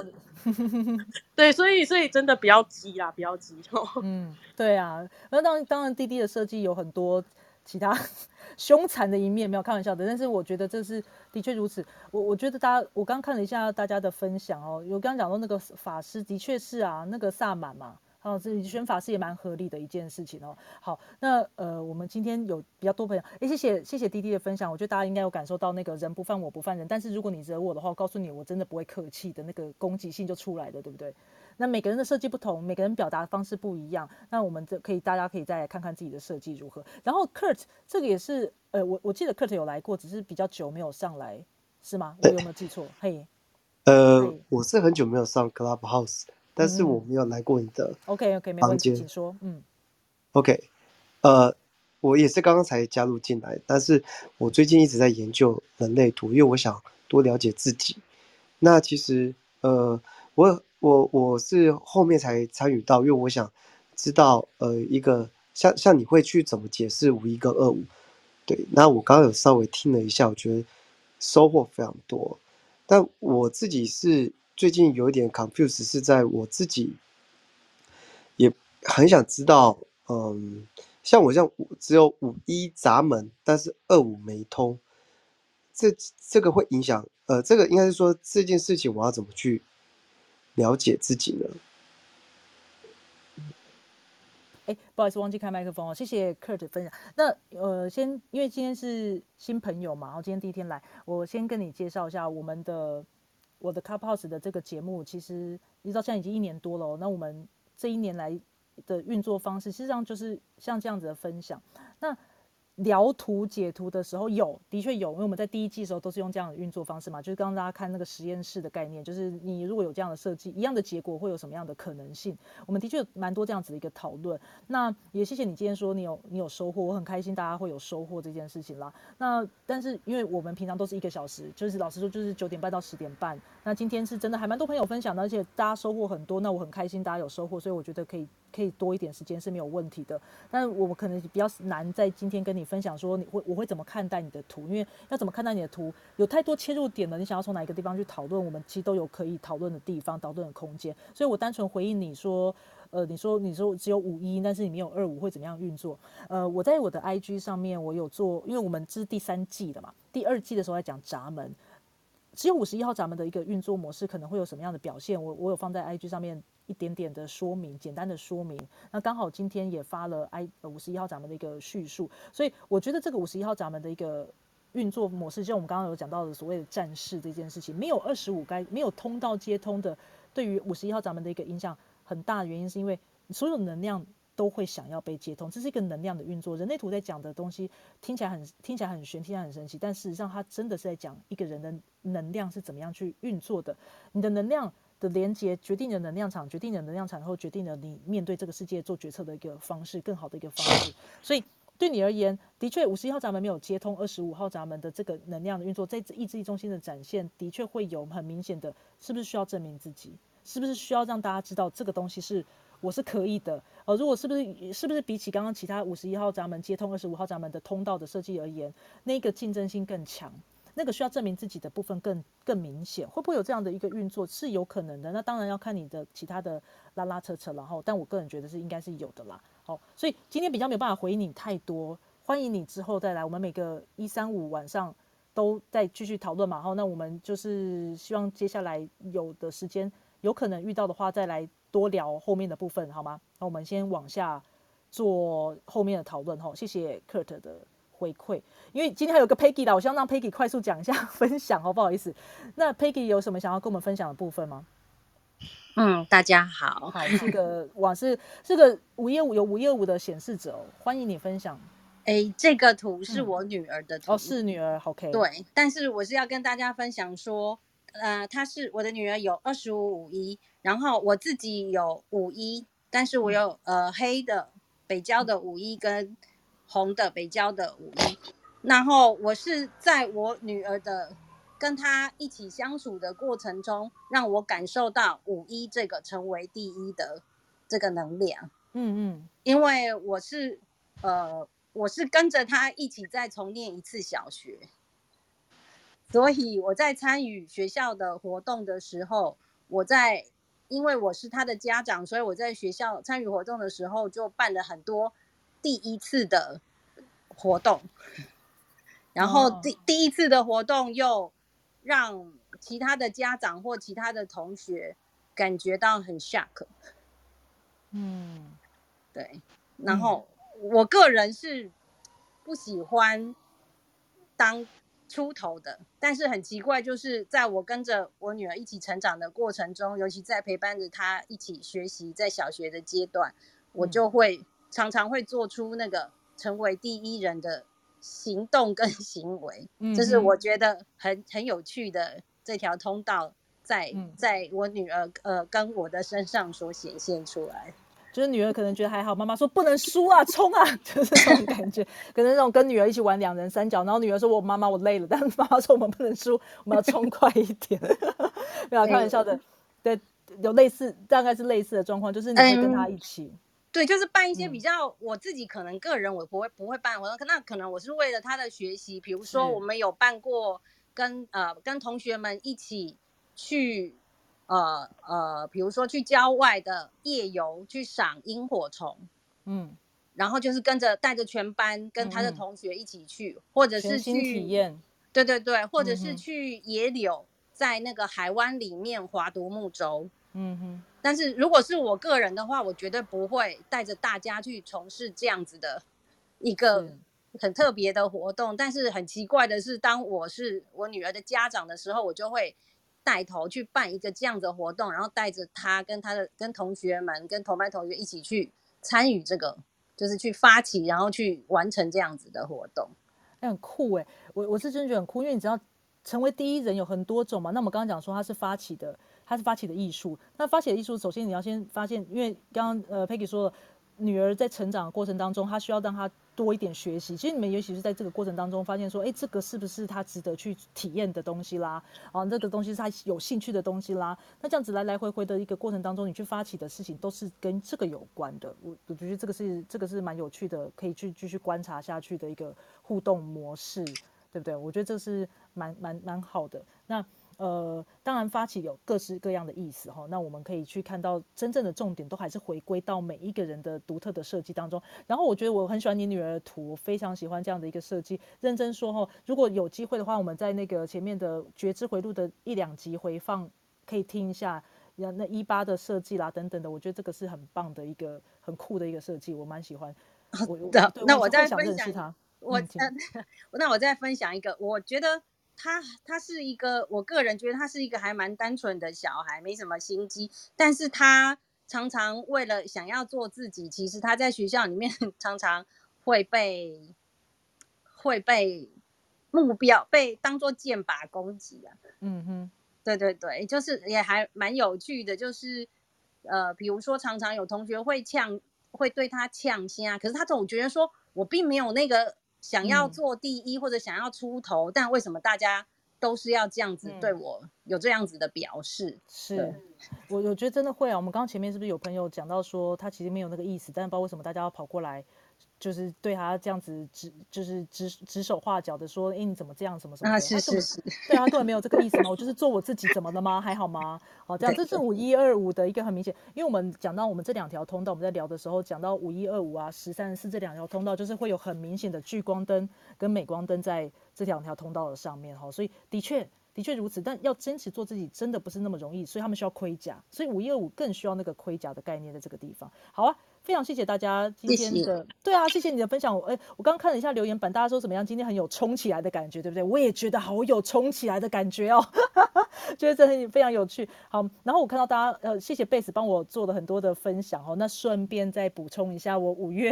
对，所以所以真的不要急啊，不要急哦。嗯，对啊，那当然当然，滴滴的设计有很多其他 凶残的一面，没有开玩笑的。但是我觉得这是的确如此。我我觉得大家，我刚看了一下大家的分享哦，有刚刚讲到那个法师，的确是啊，那个萨满嘛。哦，这选法是也蛮合理的一件事情哦。好，那呃，我们今天有比较多朋友，哎，谢谢谢谢滴滴的分享，我觉得大家应该有感受到那个人不犯我不犯人，但是如果你惹我的话，我告诉你，我真的不会客气的那个攻击性就出来了，对不对？那每个人的设计不同，每个人表达方式不一样，那我们这可以大家可以再来看看自己的设计如何。然后 Kurt 这个也是，呃，我我记得 Kurt 有来过，只是比较久没有上来，是吗？我有没有记错？嘿，呃，我是很久没有上 Clubhouse。但是我没有来过你的 OK OK 没问题，请说。嗯，OK，呃，我也是刚刚才加入进来，但是我最近一直在研究人类图，因为我想多了解自己。那其实，呃，我我我是后面才参与到，因为我想知道，呃，一个像像你会去怎么解释五一跟二五？对，那我刚刚有稍微听了一下，我觉得收获非常多。但我自己是。最近有一点 confuse，是在我自己也很想知道，嗯，像我这样只有五一闸门，但是二五没通，这这个会影响，呃，这个应该是说这件事情我要怎么去了解自己呢？哎，不好意思，忘记开麦克风哦。谢谢 Kurt 分享。那呃，先因为今天是新朋友嘛，然后今天第一天来，我先跟你介绍一下我们的。我的 Clubhouse 的这个节目，其实一直到现在已经一年多了。那我们这一年来的运作方式，实际上就是像这样子的分享。那聊图解图的时候有，的确有，因为我们在第一季的时候都是用这样的运作方式嘛，就是刚刚大家看那个实验室的概念，就是你如果有这样的设计，一样的结果会有什么样的可能性？我们的确蛮多这样子的一个讨论。那也谢谢你今天说你有你有收获，我很开心大家会有收获这件事情啦。那但是因为我们平常都是一个小时，就是老实说就是九点半到十点半。那今天是真的还蛮多朋友分享的，而且大家收获很多，那我很开心大家有收获，所以我觉得可以。可以多一点时间是没有问题的，但我们可能比较难在今天跟你分享说你会我会怎么看待你的图，因为要怎么看待你的图有太多切入点了，你想要从哪一个地方去讨论，我们其实都有可以讨论的地方，讨论的空间。所以我单纯回应你说，呃，你说你说只有五一，但是你没有二五会怎么样运作？呃，我在我的 IG 上面我有做，因为我们这是第三季的嘛，第二季的时候在讲闸门，只有五十一号闸门的一个运作模式可能会有什么样的表现？我我有放在 IG 上面。一点点的说明，简单的说明。那刚好今天也发了 I 五十一号闸门的一个叙述，所以我觉得这个五十一号闸门的一个运作模式，就我们刚刚有讲到的所谓的战士这件事情，没有二十五该没有通道接通的，对于五十一号闸门的一个影响很大的原因，是因为所有能量都会想要被接通，这是一个能量的运作。人类图在讲的东西听起来很听起来很玄，听起来很神奇，但事实上它真的是在讲一个人的能量是怎么样去运作的，你的能量。的连接决定了能量场，决定了能量场然后决定了你面对这个世界做决策的一个方式，更好的一个方式。所以对你而言，的确五十一号闸门没有接通，二十五号闸门的这个能量的运作，在意志力中心的展现，的确会有很明显的，是不是需要证明自己？是不是需要让大家知道这个东西是我是可以的？呃，如果是不是是不是比起刚刚其他五十一号闸门接通二十五号闸门的通道的设计而言，那个竞争性更强？那个需要证明自己的部分更更明显，会不会有这样的一个运作是有可能的？那当然要看你的其他的拉拉扯扯，然后，但我个人觉得是应该是有的啦。好，所以今天比较没有办法回应你太多，欢迎你之后再来，我们每个一三五晚上都再继续讨论嘛。好，那我们就是希望接下来有的时间，有可能遇到的话再来多聊后面的部分，好吗？那我们先往下做后面的讨论。哈，谢谢 Kurt 的。回馈，因为今天还有个 Peggy 的，我希望让 Peggy 快速讲一下 分享哦，不好意思。那 Peggy 有什么想要跟我们分享的部分吗？嗯，大家好，好，这个 我是这个五一五有五一五的显示者哦，欢迎你分享。哎，这个图是我女儿的图哦，是女儿，OK。对，但是我是要跟大家分享说，呃，她是我的女儿有二十五五一，然后我自己有五一，但是我有呃黑的北郊的五一跟。红的北郊的五一，然后我是在我女儿的跟她一起相处的过程中，让我感受到五一这个成为第一的这个能量。嗯嗯，因为我是呃，我是跟着她一起再重念一次小学，所以我在参与学校的活动的时候，我在因为我是他的家长，所以我在学校参与活动的时候就办了很多第一次的活动，然后第第一次的活动又让其他的家长或其他的同学感觉到很 shock。嗯，对，然后我个人是不喜欢当。出头的，但是很奇怪，就是在我跟着我女儿一起成长的过程中，尤其在陪伴着她一起学习，在小学的阶段，我就会常常会做出那个成为第一人的行动跟 行为，这是我觉得很很有趣的这条通道，在在我女儿呃跟我的身上所显现出来。就是女儿可能觉得还好，妈妈说不能输啊，冲啊，就是这种感觉。可能那种跟女儿一起玩两人三角，然后女儿说：“我妈妈我累了。”但是妈妈说：“我们不能输，我们要冲快一点。”没有开玩笑的，对，有类似大概是类似的状况，就是你会跟她一起，对，就是办一些比较我自己可能个人我不会不会办活动，那可能我是为了他的学习，比如说我们有办过跟呃跟同学们一起去。呃呃，比如说去郊外的夜游，去赏萤火虫，嗯，然后就是跟着带着全班跟他的同学一起去，或者是去体验，对对对，或者是去野柳，在那个海湾里面划独木舟，嗯哼。但是如果是我个人的话，我绝对不会带着大家去从事这样子的一个很特别的活动。但是很奇怪的是，当我是我女儿的家长的时候，我就会。带头去办一个这样的活动，然后带着她跟她的跟同学们、跟同班同学一起去参与这个，就是去发起，然后去完成这样子的活动，很酷哎！我我是真的觉得很酷，因为你知道成为第一人有很多种嘛。那我们刚刚讲说他是发起的，他是发起的艺术。那发起的艺术，首先你要先发现，因为刚刚呃 Peggy 说了。女儿在成长的过程当中，她需要让她多一点学习。其实你们也许是在这个过程当中发现说，哎，这个是不是她值得去体验的东西啦？啊，这个东西是她有兴趣的东西啦。那这样子来来回回的一个过程当中，你去发起的事情都是跟这个有关的。我我觉得这个是这个是蛮有趣的，可以去继续观察下去的一个互动模式，对不对？我觉得这是蛮蛮蛮好的。那。呃，当然发起有各式各样的意思哈，那我们可以去看到真正的重点都还是回归到每一个人的独特的设计当中。然后我觉得我很喜欢你女儿的图，非常喜欢这样的一个设计。认真说哈，如果有机会的话，我们在那个前面的觉知回路的一两集回放，可以听一下那那一八的设计啦等等的。我觉得这个是很棒的一个很酷的一个设计，我蛮喜欢。我那我再分享，我 那我再分享一个，我觉得。他他是一个，我个人觉得他是一个还蛮单纯的小孩，没什么心机。但是他常常为了想要做自己，其实他在学校里面 常常会被会被目标被当做箭靶攻击啊。嗯哼，对对对，就是也还蛮有趣的，就是呃，比如说常常有同学会呛，会对他呛心啊，可是他总觉得说我并没有那个。想要做第一或者想要出头，但为什么大家都是要这样子对我有这样子的表示？是我我觉得真的会啊。我们刚刚前面是不是有朋友讲到说他其实没有那个意思，但是不知道为什么大家要跑过来。就是对他这样子指，就是指指手画脚的说，哎，你怎么这样，什么什么？啊，是是是，对啊根本没有这个意思嘛，我就是做我自己，怎么了吗？还好吗？好，这样这是五一二五的一个很明显，因为我们讲到我们这两条通道，我们在聊的时候讲到五一二五啊，十三四这两条通道，就是会有很明显的聚光灯跟镁光灯在这两条通道的上面哈，所以的确的确如此，但要坚持做自己真的不是那么容易，所以他们需要盔甲，所以五一二五更需要那个盔甲的概念在这个地方。好啊。非常谢谢大家今天的，对啊，谢谢你的分享。哎，我刚刚看了一下留言板，大家说怎么样？今天很有冲起来的感觉，对不对？我也觉得好有冲起来的感觉哦，觉得这很非常有趣。好，然后我看到大家，呃，谢谢贝斯帮我做了很多的分享哦。那顺便再补充一下，我五月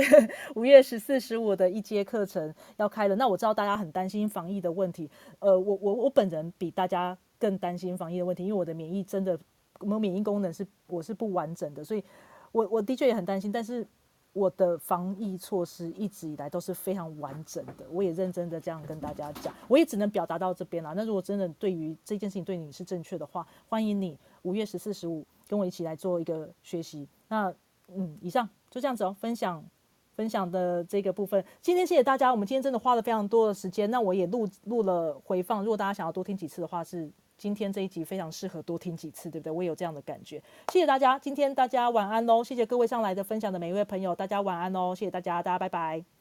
五月十四十五的一节课程要开了。那我知道大家很担心防疫的问题，呃，我我我本人比大家更担心防疫的问题，因为我的免疫真的，我免疫功能是我是不完整的，所以。我我的确也很担心，但是我的防疫措施一直以来都是非常完整的。我也认真的这样跟大家讲，我也只能表达到这边了。那如果真的对于这件事情对你是正确的话，欢迎你五月十四、十五跟我一起来做一个学习。那嗯，以上就这样子哦，分享分享的这个部分。今天谢谢大家，我们今天真的花了非常多的时间，那我也录录了回放。如果大家想要多听几次的话，是今天这一集非常适合多听几次，对不对？我也有这样的感觉。谢谢大家，今天大家晚安喽！谢谢各位上来的分享的每一位朋友，大家晚安喽！谢谢大家，大家拜拜。